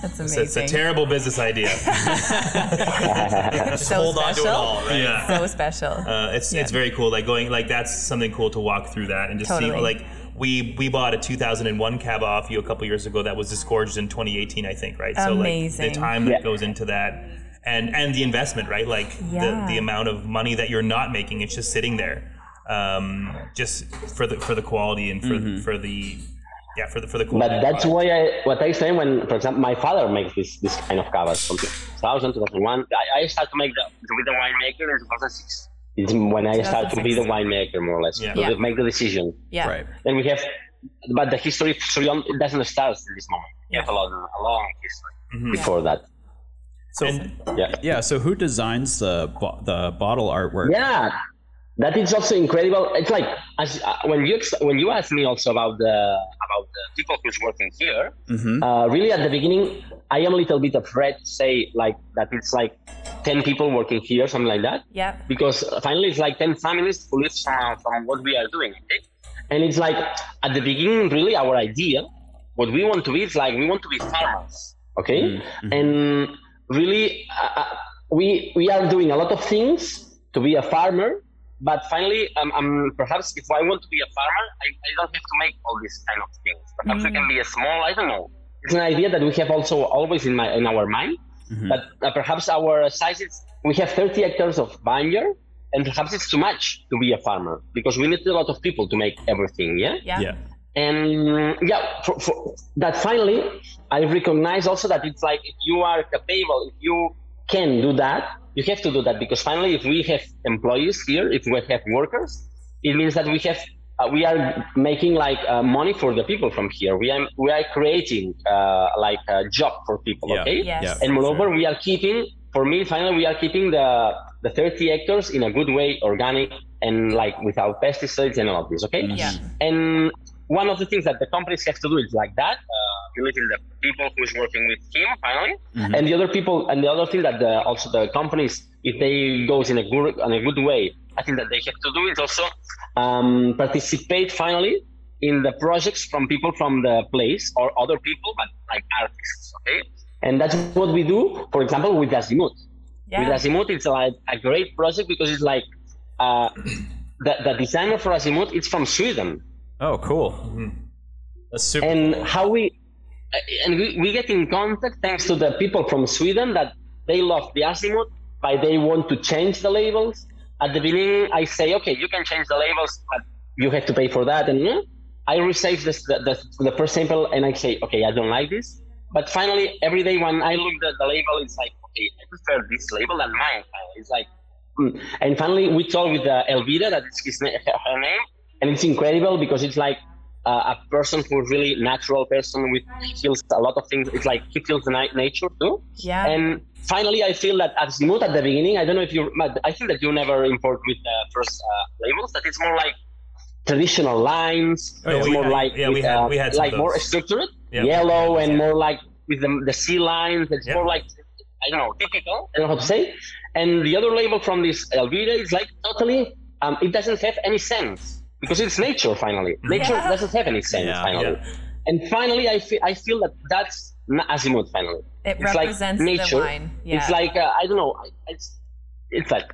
That's It's, amazing. it's a terrible business idea. *laughs* so Hold on to it special. all, right? Yeah. So special. Uh, it's it's very cool. Like going like that's something cool to walk through that and just see like we we bought a 2001 cava off you a couple years ago that was disgorged in 2018 I think right so like the time that Yeah. goes into that and and the investment right like Yeah. the the amount of money that you're not making it's just sitting there um, just for the for the quality and for for the yeah for the for the quality. But that's why I what I say when, for example, my father makes this this kind of covers from 2000 2001. I, I started to make the to be the winemaker in 2006. It's when I start to be the winemaker, more or less, Yeah. to Yeah. make the decision. yeah. Right. Then we have, but the history so young, it doesn't start at this moment. We have a long, a long history before that. So Yeah. yeah. So who designs the bo- the bottle artwork? Yeah, that is also incredible. It's like as uh, when you ex- when you asked me also about the about the people who's working here. Mhm. Uh, really, at the beginning, I am a little bit afraid to say like that. It's like ten people working here, something like that, Yeah. because finally it's like ten families who live from, from what we are doing. Okay? And it's like at the beginning, really, our idea what we want to be is like we want to be farmers, okay? Mm-hmm. And really, uh, uh, we we are doing a lot of things to be a farmer. But finally, um, um, perhaps if I want to be a farmer, I, I don't have to make all these kind of things. Perhaps I can be a small. I don't know. It's an idea that we have also always in my in our mind. But uh, perhaps our sizes, we have 30 hectares of vineyard, and perhaps it's too much to be a farmer because we need a lot of people to make everything. Yeah. Yeah. Yeah. And yeah, for, for that finally, I recognize also that it's like if you are capable, if you can do that, you have to do that because finally, if we have employees here, if we have workers, it means that we have uh, we are making like uh, money for the people from here. We are we are creating uh, like a job for people. Yeah. Okay. Yes. Yeah. And moreover, we are keeping for me finally we are keeping the the 30 hectares in a good way, organic and like without pesticides and all of this. Okay. Yeah. And one of the things that the companies have to do is like that, uh, relating the people who's working with him finally, and the other people, and the other thing that the, also the companies, if they goes in a good in a good way, I think that they have to do is also um, participate finally in the projects from people from the place or other people, but like artists, okay? And that's what we do, for example, with Azimut. Yeah. With Azimut, it's like a great project because it's like uh, the, the designer for Azimut is from Sweden Oh, cool. That's super. and how we and we, we get in contact thanks to the people from Sweden that they love the Azimut, but they want to change the labels. At the beginning, I say, okay, you can change the labels, but you have to pay for that. And mm, I receive this, the, the, the first sample and I say, okay, I don't like this. But finally, every day when I look at the label, it's like, okay, I prefer this label than mine. It's like, mm. and finally, we talk with uh, Elvira, that is his, na- her name, and it's incredible because it's like uh, a person who's really natural person with he feels a lot of things. It's like he feels the ni- nature too. Yeah. And finally, I feel that Azimut at the beginning, I don't know if you, but I think that you never import with the first uh, labels. That it's more like traditional lines. Oh, yeah, it's we more had- like yeah, we had- uh, we had like of more structured, Yeah, yellow, we and yeah. more like with the, the sea lines. It's Yeah. more like I don't know, typical. I don't know how to say. And the other label from this Elvira is like totally. Um, it doesn't have any sense because it's nature. Finally, nature Yeah. doesn't have any sense. Yeah, finally, yeah. and finally, I feel I feel that that's n- Azimut. Finally, It it's like represents the nature. Yeah. It's like uh, I don't know. It's it's like.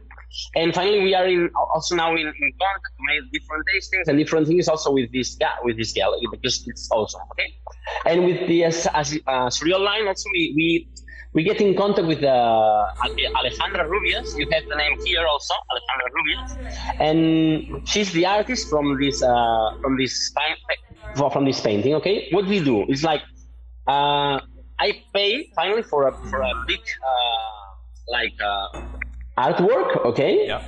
And finally, we are in also now in, in contact to make different tastings and different things also with this guy with this gal because it's also Okay, and with the as, as, uh, Suriol line also we, we we get in contact with uh, Alejandra Rubias. You have the name here also, Alejandra Rubias, and she's the artist from this uh, from this from this painting. Okay, what we do is like uh, I pay finally for a for a big uh, like uh, artwork. Okay, Yeah.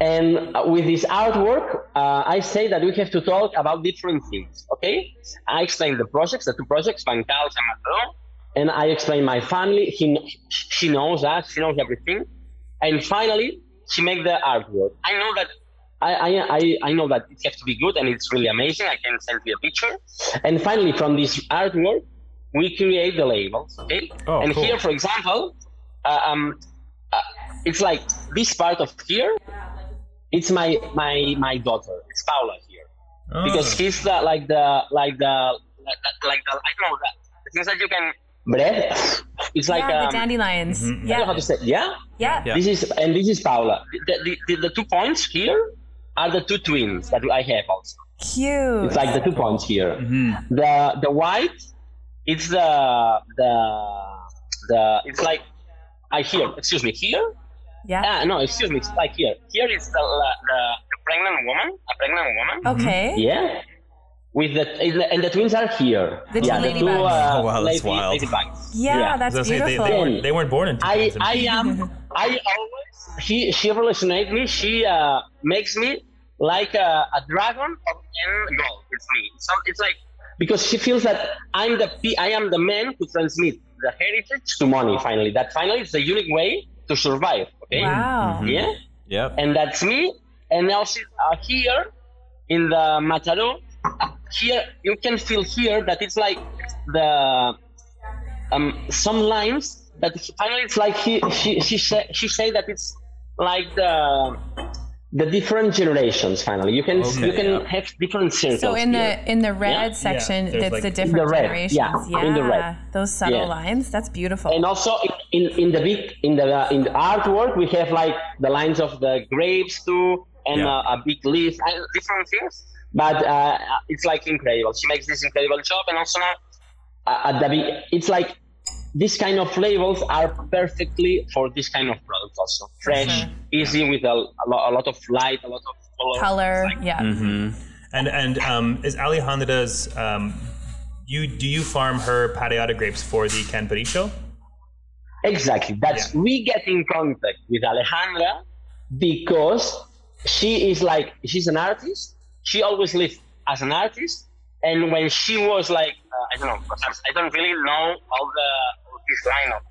and with this artwork, uh, I say that we have to talk about different things. Okay, I explain the projects, the two projects, Bancals and Mataró, and I explain my family. He, she knows that, she knows everything, and finally, she make the artwork. I know that. I, I, I, I know that it has to be good and it's really amazing. I can send you a picture. And finally, from this artwork, we create the labels. Okay. Oh, and cool. here, for example, uh, um, uh, it's like this part of here. It's my my my daughter. It's Paula here Oh. because she's the like the like the like the, like the I don't know that the things that you can bread. It's like yeah, um, the dandelions. I don't know how Yeah. to say. Yeah. Yeah. Yeah. This is and this is Paula. The, the, the, the two points here are the two twins that I have also. Cute. It's like the two points here. Mm-hmm. The the white, it's the the the it's like I here. Excuse me here. yeah. Ah no, excuse me. It's like here. Here is the the, the pregnant woman, a pregnant woman. Okay. Yeah. With the and the twins are here. The two yeah, the two ladybugs. uh, Oh, wow, that's lady, wild. ladybugs. Yeah, Yeah. that's I say, they, beautiful. they, weren't, they weren't born in I I am *laughs* I always she she resonates me. She uh, makes me like a, a dragon of in gold. It's me. It's, some- it's like because she feels that I'm the I am the man who transmit the heritage to money. Finally, that finally is the unique way to survive. Okay. Wow. Yeah, Yep. and that's me. And now she, uh, here in the Mataró, here you can feel here that it's like the um some lines that he- finally it's like he she she say, she say that it's like the the different generations. Finally, you can Okay, you can yeah. have different circles. So in here. the in the red Yeah. section, Yeah, there's it's like- the different The red, generations. yeah, in the red. those subtle Yeah. lines. That's beautiful. and also in, in, in the big in the in the artwork we have like the lines of the grapes too and Yeah. uh, a big leaf and different things but uh, it's like incredible she makes this incredible job and also now uh, at the be- it's like this kind of labels are perfectly for this kind of products also fresh sure. easy with a, a, lot, a lot of light a lot of color, Color, yeah. Mm-hmm. And and um, is Alejandra's um, you do you farm her Parellada grapes for the Canparicho? Exactly. That's Yeah. we get in contact with Alejandra because she is like she's an artist. She always lived as an artist, and when she was like uh, I don't know, I don't really know all the all this line of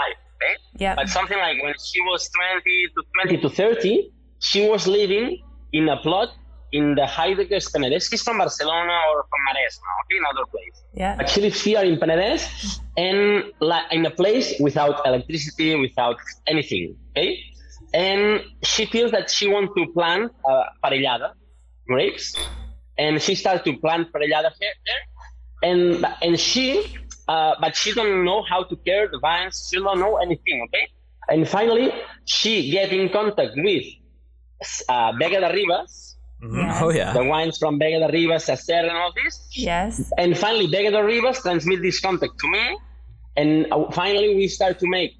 life, okay? Yeah. But something like when she was 20 to 20 to 30, she was living in a plot in the Heidegger Penedès. She's from Barcelona or from Maresme, okay, another place. Yeah. But she lives here in Penedès and like in a place without electricity, without anything. Okay, and she feels that she wants to plant uh, parellada grapes, and she started to plant parellada here, there, and and she, uh, but she don't know how to care the vines. She don't know anything. Okay, and finally she get in contact with uh, Vega de Ribes, Yeah. Oh yeah. the wines from Vega de Ribes, Acer, and all this. Yes. And finally, Vega de Ribes transmit this contact to me, and uh, finally we start to make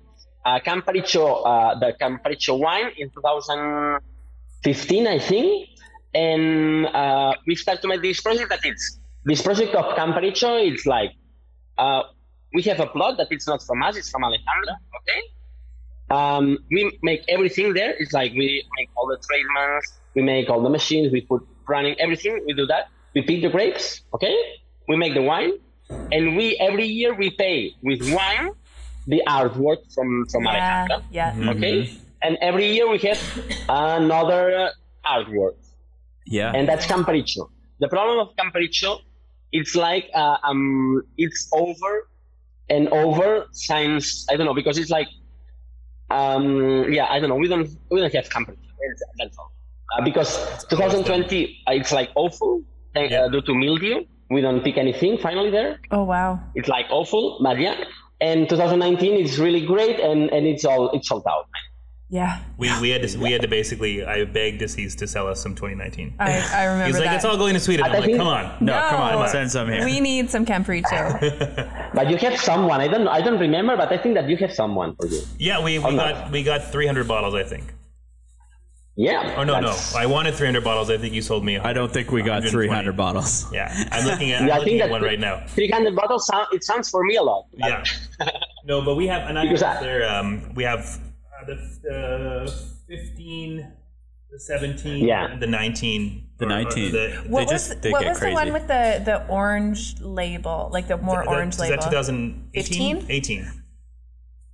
uh, Camparicho, uh, the Camparicho wine in 2015, I think, and uh, we start to make this project. That it's this project of Camparicho. It's like uh, we have a plot that it's not from us; it's from Alejandra. Okay. Um, we make everything there. It's like we make all the treatments, we make all the machines, we put running everything. We do that. We pick the grapes, okay? We make the wine, and we every year we pay with wine the artwork from from Yeah. Alejandra, Yeah. okay? And every year we have another uh, artwork, Yeah. and that's Camparicho. The problem of Camparicho, it's like uh, um, it's over and over since I don't know because it's like um, yeah I don't know we don't we don't have Camparicho. That's, that's all. Uh, because 2020 uh, it's like awful uh, due to mildew. We don't pick anything finally there. Oh wow. It's like awful, but yeah. And 2019 is really great, and, and it's all it's sold out. Yeah. We, we had to we had to basically I begged Assis to sell us some 2019. I, I remember He's like, that. it's all going to Sweden. I'm like, come on. no, No. come on, send some here. we need some Camparicho. *laughs* But you have someone. I don't I don't remember, but I think that you have someone for you. Yeah, we, we I'm not- got we got 300 bottles, I think. Yeah. Oh no, no, that's- I wanted 300 bottles. I think you sold me. I don't think we got 120. 300 bottles. *laughs* Yeah, I'm looking at, I'm Yeah, I looking think at that one right now. 300 bottles. Sound, it sounds for me a lot. Yeah. *laughs* No, but we have, and I Because I- there. Um, we have uh, the uh, 15, the 17, Yeah. the 19, The or- or 19. the- What They was just- they what get was the one with the the orange label, like the more the- orange is label? that 2018? 18.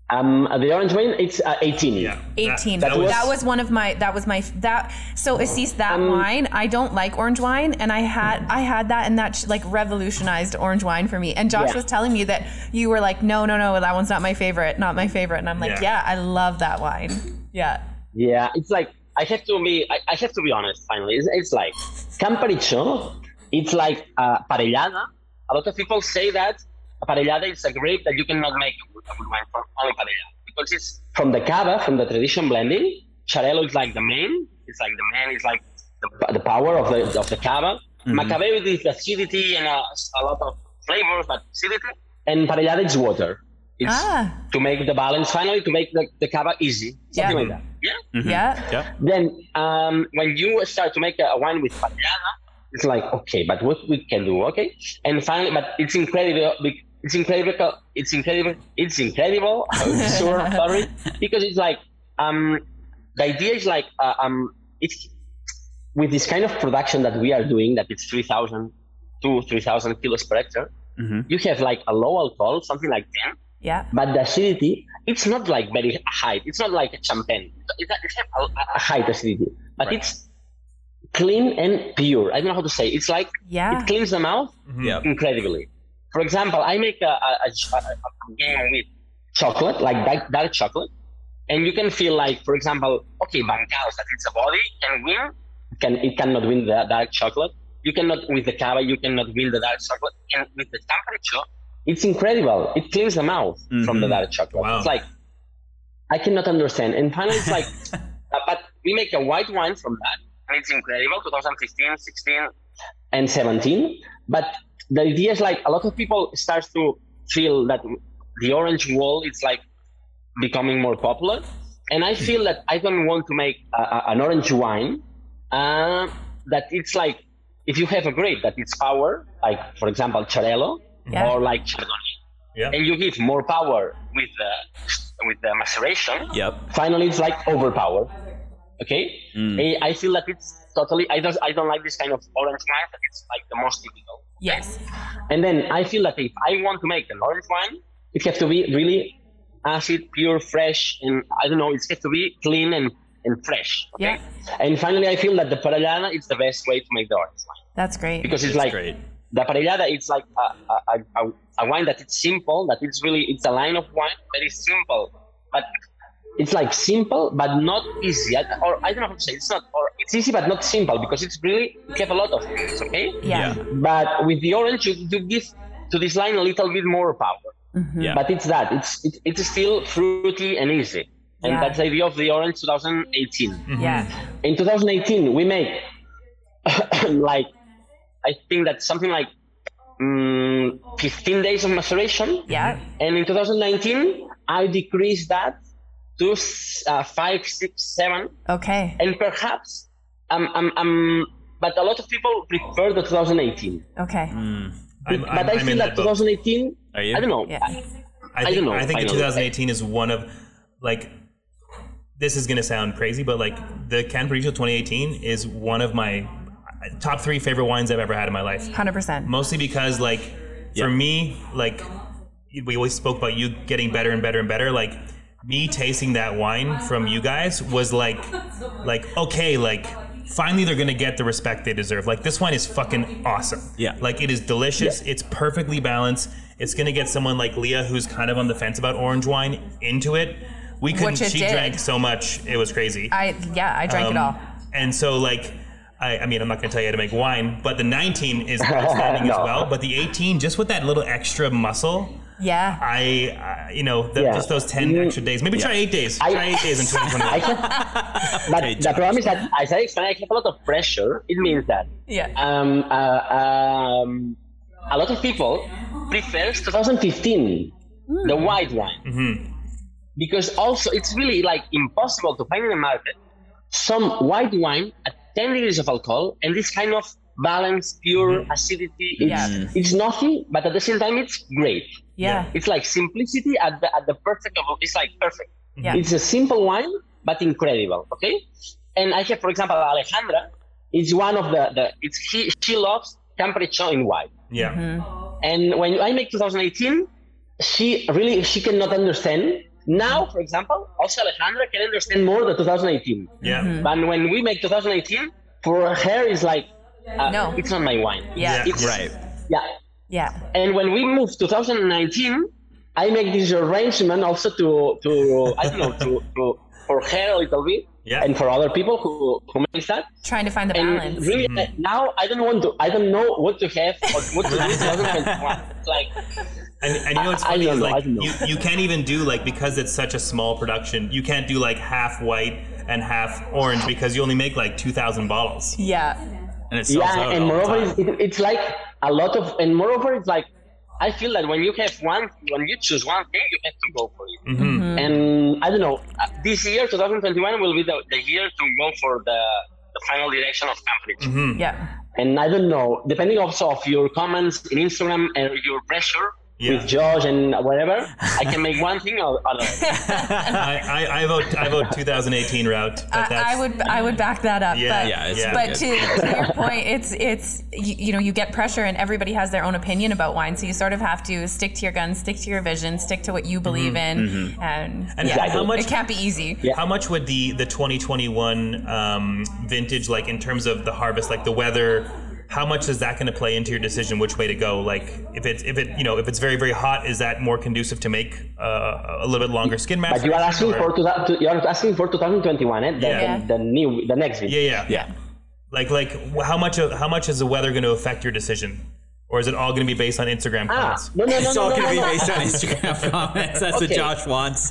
Um, the orange wine, it's uh, 18. Yeah. 18. That, That, that was, was, one of my that was my that so Assis that Um, wine I don't like orange wine and I had I had that and that like revolutionized orange wine for me and Josh Yeah. was telling me that you were like no no no that one's not my favorite not my favorite and I'm like Yeah. yeah, I love that wine yeah Yeah, it's like I have to be. I, I have to be honest. Finally, it's, it's like Camparicho. It's like uh, parellada. A lot of people say that parellada is a grape that you cannot make a good a good wine from only parellada because it's from the cava, from the tradition blending. Xarel·lo is like the main. It's like the main. It's like the, the power of the of the cava. Macabeo is acidity and a, a lot of flavors, but acidity. And parellada is water. It's ah to make the balance finally to make the, the cava easy. Something Yeah. like that. Yeah. yeah Yeah. Then um, when you start to make a, a wine with parellada, it's like okay, but what we can do, okay? And finally, but it's incredible. Bec- It's incredible. It's incredible. It's incredible. I'm sure, *laughs* sorry, because it's like um, the idea is like uh, um, it's with this kind of production that we are doing, that it's three thousand to three thousand kilos per hectare. Mhm. You have like a low alcohol, something like ten, yeah but the acidity it's not like very high it's not like a champagne it, it has a, a high acidity but Right. it's clean and pure i don't know how to say it's like yeah it cleans the mouth Yeah. incredibly for example i make a, a, a, a game with chocolate like dark, dark chocolate and you can feel like, for example, okay, Bancals, that it's a body, can win. Can it cannot win the dark chocolate? You cannot with the cava, you cannot win the dark chocolate. And with the temperature, it's incredible. It cleans the mouth from the dark chocolate. Wow. It's like I cannot understand. And finally, it's like, *laughs* uh, but we make a white wine from that, and it's incredible. 2015, 16, and 17. But the idea is like a lot of people start to feel that the orange wall is like becoming more popular, and I feel that I don't want to make a, a, an orange wine uh, that it's like if you have a grape that it's power, like for example Xarel·lo Yeah. or like Chardonnay, Yeah. and you give more power with the with the maceration Yep. finally it's like overpower okay Eh, i feel that it's totally i don't i don't like this kind of orange wine but it's like the most typical Yes. and then i feel that if i want to make an orange wine it has to be really acid pure fresh and i don't know it has to be clean and and fresh okay Yeah. and finally i feel that the parellada is the best way to make the orange wine That's great. because it's, It's like great. the parellada it's like a, a, a, a wine that it's simple that it's really it's a line of wine very simple but it's like simple but not easy. Or i don't know how to say it's not or it's easy but not simple because it's really you have a lot of things okay? Yeah. but with the orange you, you give to this line a little bit more power. Yeah. but it's that. It's it, it's still fruity and easy. And Yeah. that's the idea of the orange 2018 Yeah. in 2018 we make *coughs* like i think that something like mm, 15 days of maceration. Yeah. and in 2019 i decreased that to uh, five six seven Okay. and perhaps um, um, um, but a lot of people prefer the 2018 Okay. I'm, but I'm, i I'm feel in that that 2018 Are you? i don't know Yeah. I think, don't know, I think the finally. 2018 is one of like this is gonna sound crazy, but like the Can Canparisio 2018 is one of my top three favorite wines I've ever had in my life. Hundred percent. Mostly because like for Yeah. me, like we always spoke about you getting better and better and better. Like me tasting that wine from you guys was like like okay, like finally they're gonna get the respect they deserve. Like this wine is fucking awesome. Yeah. Like it is delicious. It's perfectly balanced. It's gonna get someone like Leah, who's kind of on the fence about orange wine, into it. We couldn't. Which it She did. drank so much, it was crazy. I yeah. I drank it Um, all. And so, like, I, I mean, I'm not going to tell you how to make wine, but the 19 is *laughs* outstanding as well. But the 18, just with that little extra muscle, Yeah. I, I you know, the, Yeah. just those 10 Mm. extra days. Maybe try eight days. I- try eight days in *laughs* I 2021. have, *laughs* but Okay, the problem is that as I explained, I have a lot of pressure. It means that Yeah. um, uh, um, a lot of people prefers 2015, the white wine, Mhm. because also it's really like impossible to find in the market some white wine at 10 degrees of alcohol and this kind of balance, pure acidity. It's, Yeah. it's nothing, but at the same time, it's great. Yeah. It's like simplicity at the at the perfect of it's like perfect. Yeah. It's a simple wine, but incredible. Okay. And I have, for example, Alejandra is one of the the it's she she loves temperature in wine. Yeah. And when I make 2018, she really she cannot understand. Now, for example, also Alejandra can understand more the 2018. Yeah. But when we make 2018, for her is like uh, No. it's not my wine. Yeah. It's, Right. Yeah. Yeah. And when we moved 2019, I make this arrangement also to to I don't know to, to for her a little bit Yeah. and for other people who who make that. Trying to find the And balance. really uh, now I don't want to I don't know what to have or what to do in 2021. It's *laughs* like And, and you know what's I- I funny don't is know, like you, you can't even do like because it's such a small production, you can't do like half white and half orange because you only make like 2,000 bottles. Yeah. And it sells yeah, out and all the moreover, time. it's, it, it's like a lot of, and moreover, it's like I feel that when you have one, when you choose one thing, you have to go for it. Mhm. And I don't know, uh, this year, 2021, will be the, the year to go for the, the final direction of temperature. Mhm. Yeah. And I don't know, depending also of your comments in Instagram and your pressure Yeah. with Josh and whatever, I can make one thing or other. *laughs* I, I, I vote I vote 2018 route. But I, that's, I would I would back that up. Yeah, but, Yeah, it's Yeah. but to, to your point, it's it's you, you know you get pressure and everybody has their own opinion about wine, so you sort of have to stick to your guns, stick to your vision, stick to what you believe in, and, And yeah, how much it can't be easy. Yeah. How much would the the 2021 um, vintage like in terms of the harvest, like the weather? How much is that going to play into your decision which way to go? Like if it's if it you know if it's very very hot, is that more conducive to make uh, a little bit longer skin But you are asking or- for two, thou- you are asking for 2021, eh? The, Yeah. the, the new the next video. Yeah, yeah, Yeah. Like like how much how much is the weather going to affect your decision, or is it all going to be based on Instagram Ah, comments? no, no, no, It's no, all no, going to no, be no. based on Instagram *laughs* comments. That's what Josh wants.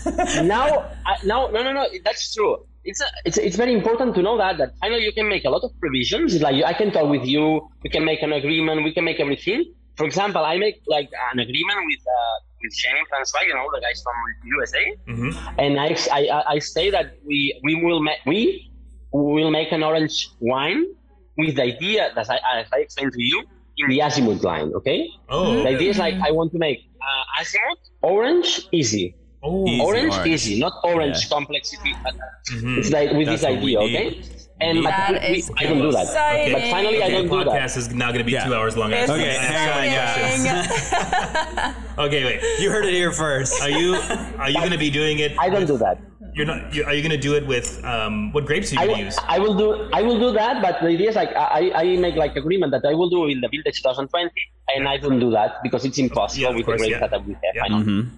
now, I, now, no, no, no. That's true. It's, a, it's it's very important to know that that finally you can make a lot of provisions. It's like I can talk with you. We can make an agreement. We can make everything. For example, I make like an agreement with uh, with Jenny Francois, you know, the guys from USA, hmm and I I, I- I say that we we will make we will make an orange wine with the idea that I, as I explained to you in the Azimut line. Okay, Oh, the idea is like I want to make uh, Azimut orange easy. Oh, Easy orange, orange. easy, not orange Yeah. complexity. but, Mhm. It's like with That's this what we idea, need. okay? And but That we, we, I don't do that. exciting. But finally, I don't do that. podcast is now going to be Yeah. two hours long. It's Okay, hang on, exciting. Okay, wait. You heard it here first. Are you are you going to be doing it? I don't do that. You're not. You, are you going to do it with um, what grapes are you going to use? I will do I will do that, but the idea is like I, I make like agreement that I will do in the Vintage 2020, and I don't do that because it's impossible Yeah, with course, the grapes yeah. that we have. Yeah. I know. Mhm.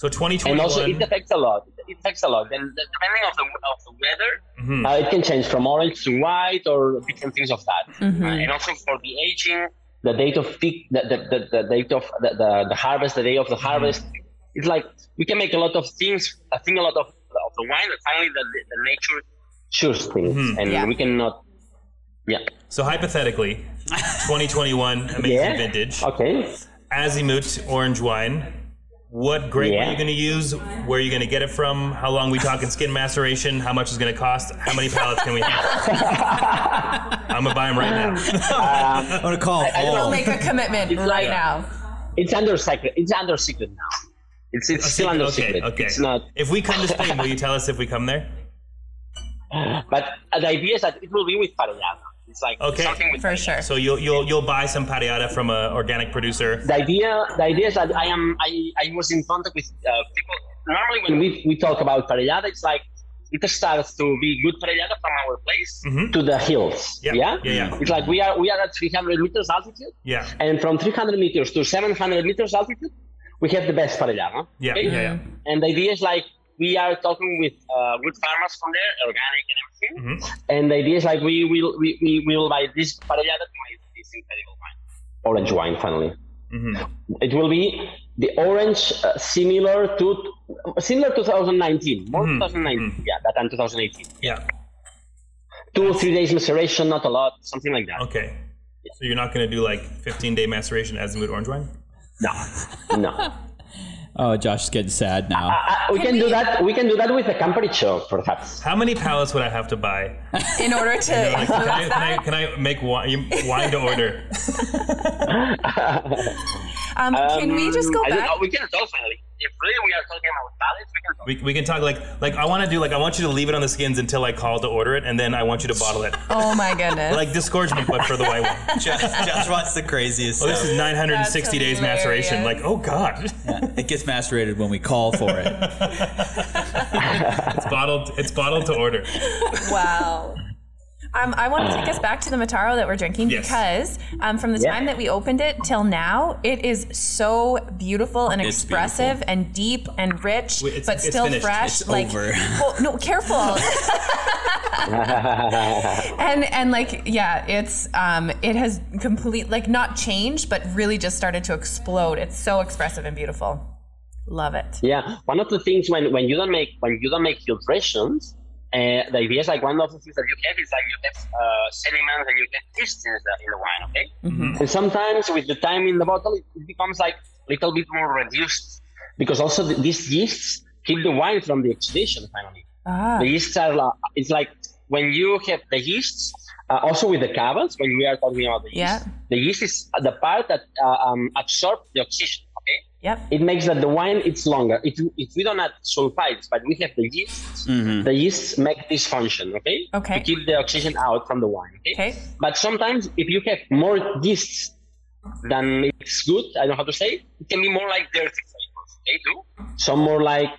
So 2021. And also, it affects a lot. It affects a lot. And depending of the of the weather, Mhm. uh, it can change from orange to white or different things of that. Mhm. Uh, and also for the aging, the date of peak, the, the, the, the date of the, the, the harvest, the day of the harvest. It's like we can make a lot of things, I think a lot of, of the wine, but finally the, the nature choose things. Mhm. And Yeah. we cannot, yeah. So hypothetically, *laughs* 2021 amazing Yeah. vintage Okay. Azimut orange wine. What grape Yeah. are you going to use? Where are you going to get it from? How long we talking skin maceration? How much is going to cost? How many pallets can we have? *laughs* Um, I'm gonna buy them right now. I'm going to call I don't Paul. We'll make a commitment It's right like- now. It's under secret. It's under secret now. It's, it's still under okay, secret. okay. It's not. If we come to Spain, will you *laughs* tell us if we come there? But the idea is that it will be with Parellada. It's like Okay. something with For sure. So you'll you'll you'll buy some parellada from an organic producer. the idea the idea is that I am I, I was in contact with uh, people normally when we, we talk about parellada it's like it starts to be good parellada from our place Mhm. to the hills Yeah, yeah yeah, yeah. it's like we are we are at 300 meters altitude Yeah, and from 300 meters to 700 meters altitude we have the best parellada yeah, okay? yeah, yeah. and the idea is like we are talking with uh, good farmers from there organic and everything. Mhm. and the idea is like we will we, we will buy this parellada to make this incredible wine. Orange wine finally. Mhm. it will be the orange uh, similar to similar to 2019 more Mhm, 2019 yeah that than 2018 Yeah. two or three days maceration not a lot something like that. Okay. So you're not gonna do like 15 day maceration Azimut orange wine? no. No *laughs* Oh, Josh is getting sad now. uh, we can, do that we can do that with a campericho perhaps How many pallets would I have to buy? *laughs* In order to *laughs* Like, can, I, can, I, can I make wine, wine to order? *laughs* Um, can we just go I back? know, we can talk finally if really we are talking about pallets we can talk We, we can talk like like I want to do like I want you to leave it on the skins until I call to order it, and then I want you to bottle it *laughs* Oh my goodness. like disgorgement, but for the white one. *laughs* Josh, Josh wants the craziest Oh, this is 960 days hilarious. maceration. Like, oh god, It gets macerated when we call for it. *laughs* it's bottled. It's bottled to order. Wow. Um, I want to take us back to the Mataro that we're drinking Yes. because um, from the Yeah. time that we opened it till now, it is so beautiful and It's expressive beautiful. and deep and rich, Wait, it's- but it's still finished. fresh. It's like, over. well, no, careful. *laughs* *laughs* and and like, yeah, it's um, it has complete like not changed, but really just started to explode. It's so expressive and beautiful. Love it. Yeah, one of the things when, when you don't make when you don't make filtrations, uh, the idea is like one of the things that you have is like you have uh, sediments and you have yeast in the, wine, okay? Mm-hmm. And sometimes with the time in the bottle, it, it becomes like a little bit more reduced because also th- these yeasts keep the wine from the oxidation. Finally, Ah, the yeasts are la- it's like when you have the yeasts. Uh, also with the cavas, when we are talking about the yeast, Yeah. the yeast is the part that uh, um, absorbs the oxygen. Okay, yep. it makes that the wine it's longer. If, if we don't add sulfites, but we have the yeast, Mhm. the yeast make this function, okay? Okay. To keep the oxygen out from the wine. Okay. Okay. But sometimes if you have more yeasts than it's good, I don't know how to say, it can be more like dirty flavors, okay, too? Some more like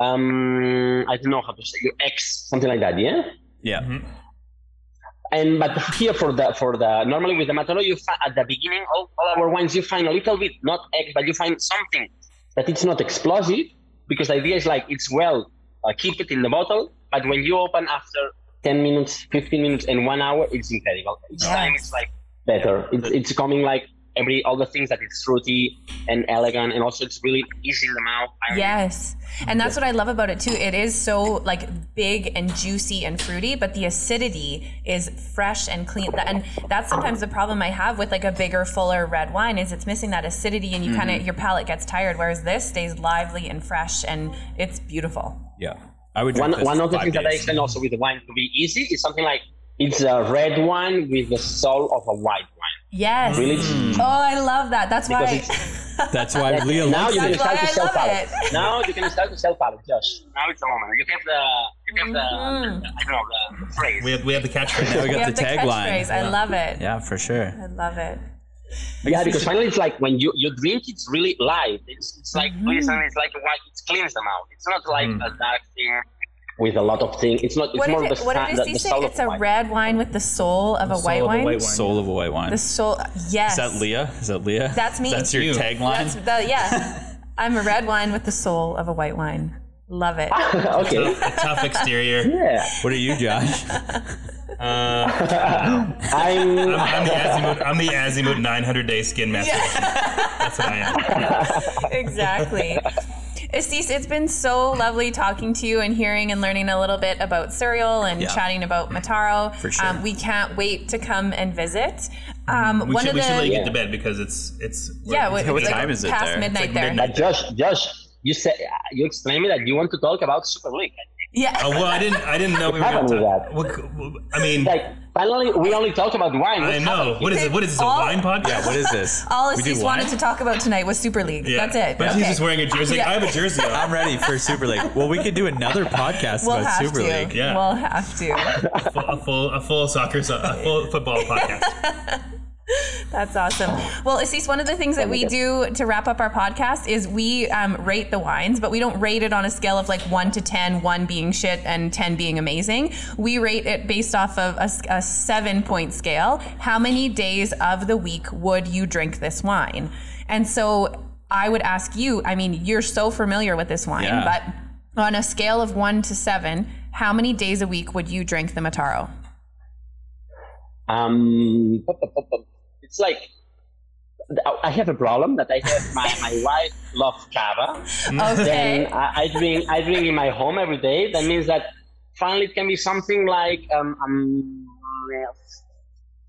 um I don't know how to say X, something like that, yeah? Yeah. And but here for the for the normally with the Mataro, you find at the beginning all, all our wines you find a little bit not egg, but you find something that it's not explosive because the idea is like it's well uh, keep it in the bottle, but when you open after 10 minutes, 15 minutes, and one hour, it's incredible. Each Yes. time it's like better. It's, it's coming like every all the things that it's fruity and elegant, and also it's really easy in the mouth. I mean, Yes. And that's what I love about it too. It is so like big and juicy and fruity, but the acidity is fresh and clean. And that's sometimes the problem I have with like a bigger, fuller red wine is it's missing that acidity and you kind of mm-hmm. your palate gets tired. Whereas this stays lively and fresh and it's beautiful. Yeah. I would drink One, one of the five things that I days. explain also with the wine to be easy is something like it's a red wine with the soul of a white wine. Yes. Really, it's- Oh, I love that. That's Because why. it's- *laughs* That's why Leah now likes you can That's start why to I sell love Now you can start to sell palette, Josh. Now it's the moment. You have the, you have the, Mm-hmm. I don't know, the, the phrase. We have we have the catchphrase. Now we We got have the the tagline. catchphrase. I love it. Yeah, for sure. I love it. Yeah, because finally it's like when you, you drink, it's really light. It's, it's like Mm-hmm. listen, it's like a white. It cleans them out. It's not like a dark thing with a lot of things. It's not. It's What more did, the, it, what fa- did the, it the say? soul of It's a wine. red wine with the soul of a soul white of a wine. white wine. Soul of a white wine. The soul. Yes. Is that Leah? Is that Leah? That's me. That's your You. tagline. That's the, yeah. *laughs* I'm a red wine with the soul of a white wine. Love it. *laughs* okay. A tough exterior. Yeah. What are you, Josh? *laughs* Uh, I'm. I'm, I'm the Azimut. I'm the Azimut 900 day skin master. That's what I am. exactly. Assis, it's been so lovely talking to you and hearing and learning a little bit about Suriol and Yeah. chatting about Mataro. For sure. Um, we can't wait to come and visit. Um, We one should, of we the should let you Yeah. get to bed because it's it's yeah, it's what, what like time is it past there? midnight It's like there. midnight. But Josh, Josh, you said you explained me that you want to talk about Super League. Yeah. Oh well, I didn't. I didn't know we were What going happened to. with Well, I mean, Like finally, we only talked about wine. I What's know. happening What is it? What is this? A wine podcast? yeah, what is this? All We do Assis wanted to talk about tonight was Super League. Yeah. That's it. But Okay. he's just wearing a jersey. Yeah. I have a jersey on. I'm ready for Super League. Well, we could do another podcast We'll about Super to. League. Yeah. We'll have to. a full, a full, a full soccer, a full football podcast. *laughs* *laughs* That's awesome. Well, Assis, one of the things that we do to wrap up our podcast is we um, rate the wines, but we don't rate it on a scale of like 1 to 10, 1 being shit and 10 being amazing. We rate it based off of a seven point scale. How many days of the week would you drink this wine? And so I would ask you, I mean, you're so familiar with this wine, Yeah. but on a scale of 1 to 7, how many days a week would you drink the Mataro? Um, it's like I have a problem that I have my, my *laughs* wife loves cava. Okay. Then I, I drink I drink in my home every day. That means that finally it can be something like um, um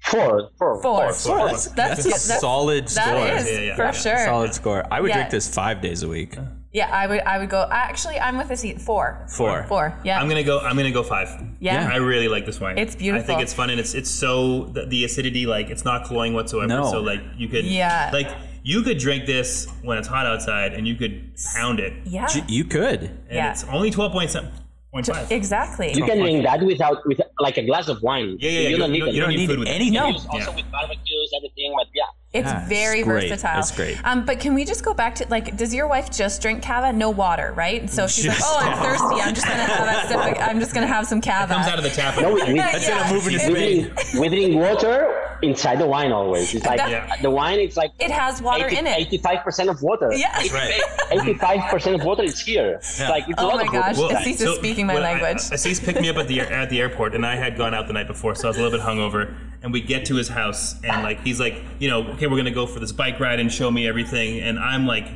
four, four, Four. four. That's, That's, good. a solid That score. is, Yeah, yeah, for yeah. sure. Solid score. I would Yeah. drink this five days a week. Yeah, I would. I would go. Actually, I'm with a seat four. Four. Four. Yeah. I'm gonna go. I'm gonna go five. yeah. I really like this wine. It's beautiful. I think it's fun and it's it's so the, the acidity like it's not cloying whatsoever. No. So like you could Yeah. like you could drink this when it's hot outside and you could pound it. yeah. J- You could. And Yeah. it's only twelve point seven point five. Exactly. You can drink that without with like a glass of wine. Yeah, yeah, yeah. You don't need, you, don't need need food with anything. No. Also Yeah. with barbecues, everything. But yeah, It's Yeah, very it's great. versatile. It's great. Um, but can we just go back to like, does your wife just drink cava? No water, right? So she's Just like, oh, I'm thirsty. I'm just gonna have a sip. Of, I'm just gonna have some cava. Comes out of the tap. no, we, we, That's it. I'm moving to Spain. drink, we drink water inside the wine always. It's like Yeah. the wine. It's like it has water in it. Eighty-five percent of water. Yeah. Right. *laughs* Eighty-five percent of water is here. It's like it's a Oh lot my of gosh. water. Assis is speaking my when I- language. Assis picked me up at the at the airport, and I had gone out the night before, so I was a little bit hungover. And we get to his house, and like he's like, you know, okay, we're gonna go for this bike ride and show me everything, and I'm like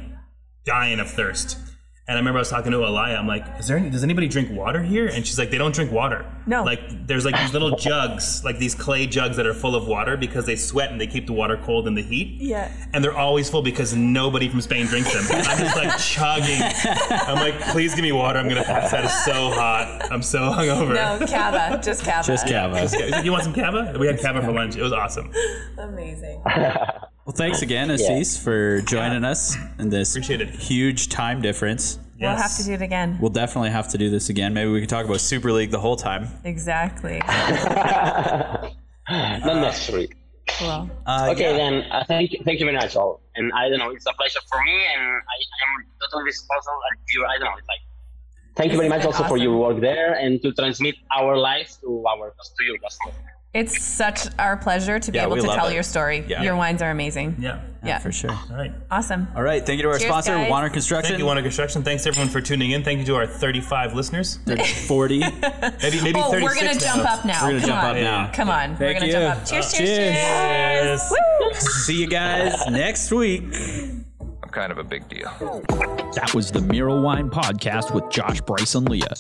dying of thirst. And I remember I was talking to Alaya. I'm like, "Is there? Any, does anybody drink water here?" And she's like, "They don't drink water. No. Like there's like these little *laughs* jugs, like these clay jugs that are full of water because they sweat and they keep the water cold in the heat. Yeah. And they're always full because nobody from Spain drinks them. I'm just like chugging. I'm like, please give me water. I'm gonna pass out. It's so hot. I'm so hungover. No cava, just cava. Just Cava. You want some cava? We had cava for lunch. It was awesome. Amazing. *laughs* Well, thanks again, Assis, for joining us in this Appreciate it. huge time difference. We'll have to do it again. We'll definitely have to do this again. Maybe we can talk about Super League the whole time. Exactly. *laughs* Not necessary. Cool. Uh, Okay, yeah. then uh, thank you, thank you very much, all. And I don't know, it's a pleasure for me, and I am totally disposable at your. I don't know, it's like. Thank you very much been also for your work there and to transmit our life to our to your customers. It's such our pleasure to be Yeah, able to tell it. your story. Yeah. Your wines are amazing. Yeah. Yeah. For sure. All right. Awesome. All right. Thank you to our Cheers, sponsor, guys. Warner Construction. Thank you, Warner Construction. Thanks everyone for tuning in. Thank you to our 35 listeners. *laughs* 40. *laughs* Maybe maybe Oh, 36. we're gonna now. jump up now. We're gonna Come jump on. up now. Come on. we're Thank gonna you. jump up. Cheers, uh, cheers, Cheers. cheers. Woo! *laughs* See you guys next week. I'm kind of a big deal. That was the Mural Wine Podcast with Josh Bryce and Leah.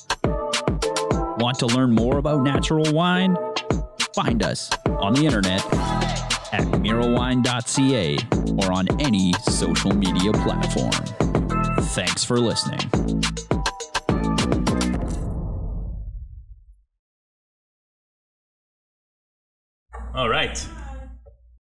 Want to learn more about natural wine? Find us on the internet at mirowine.ca or on any social media platform. Thanks for listening. All right.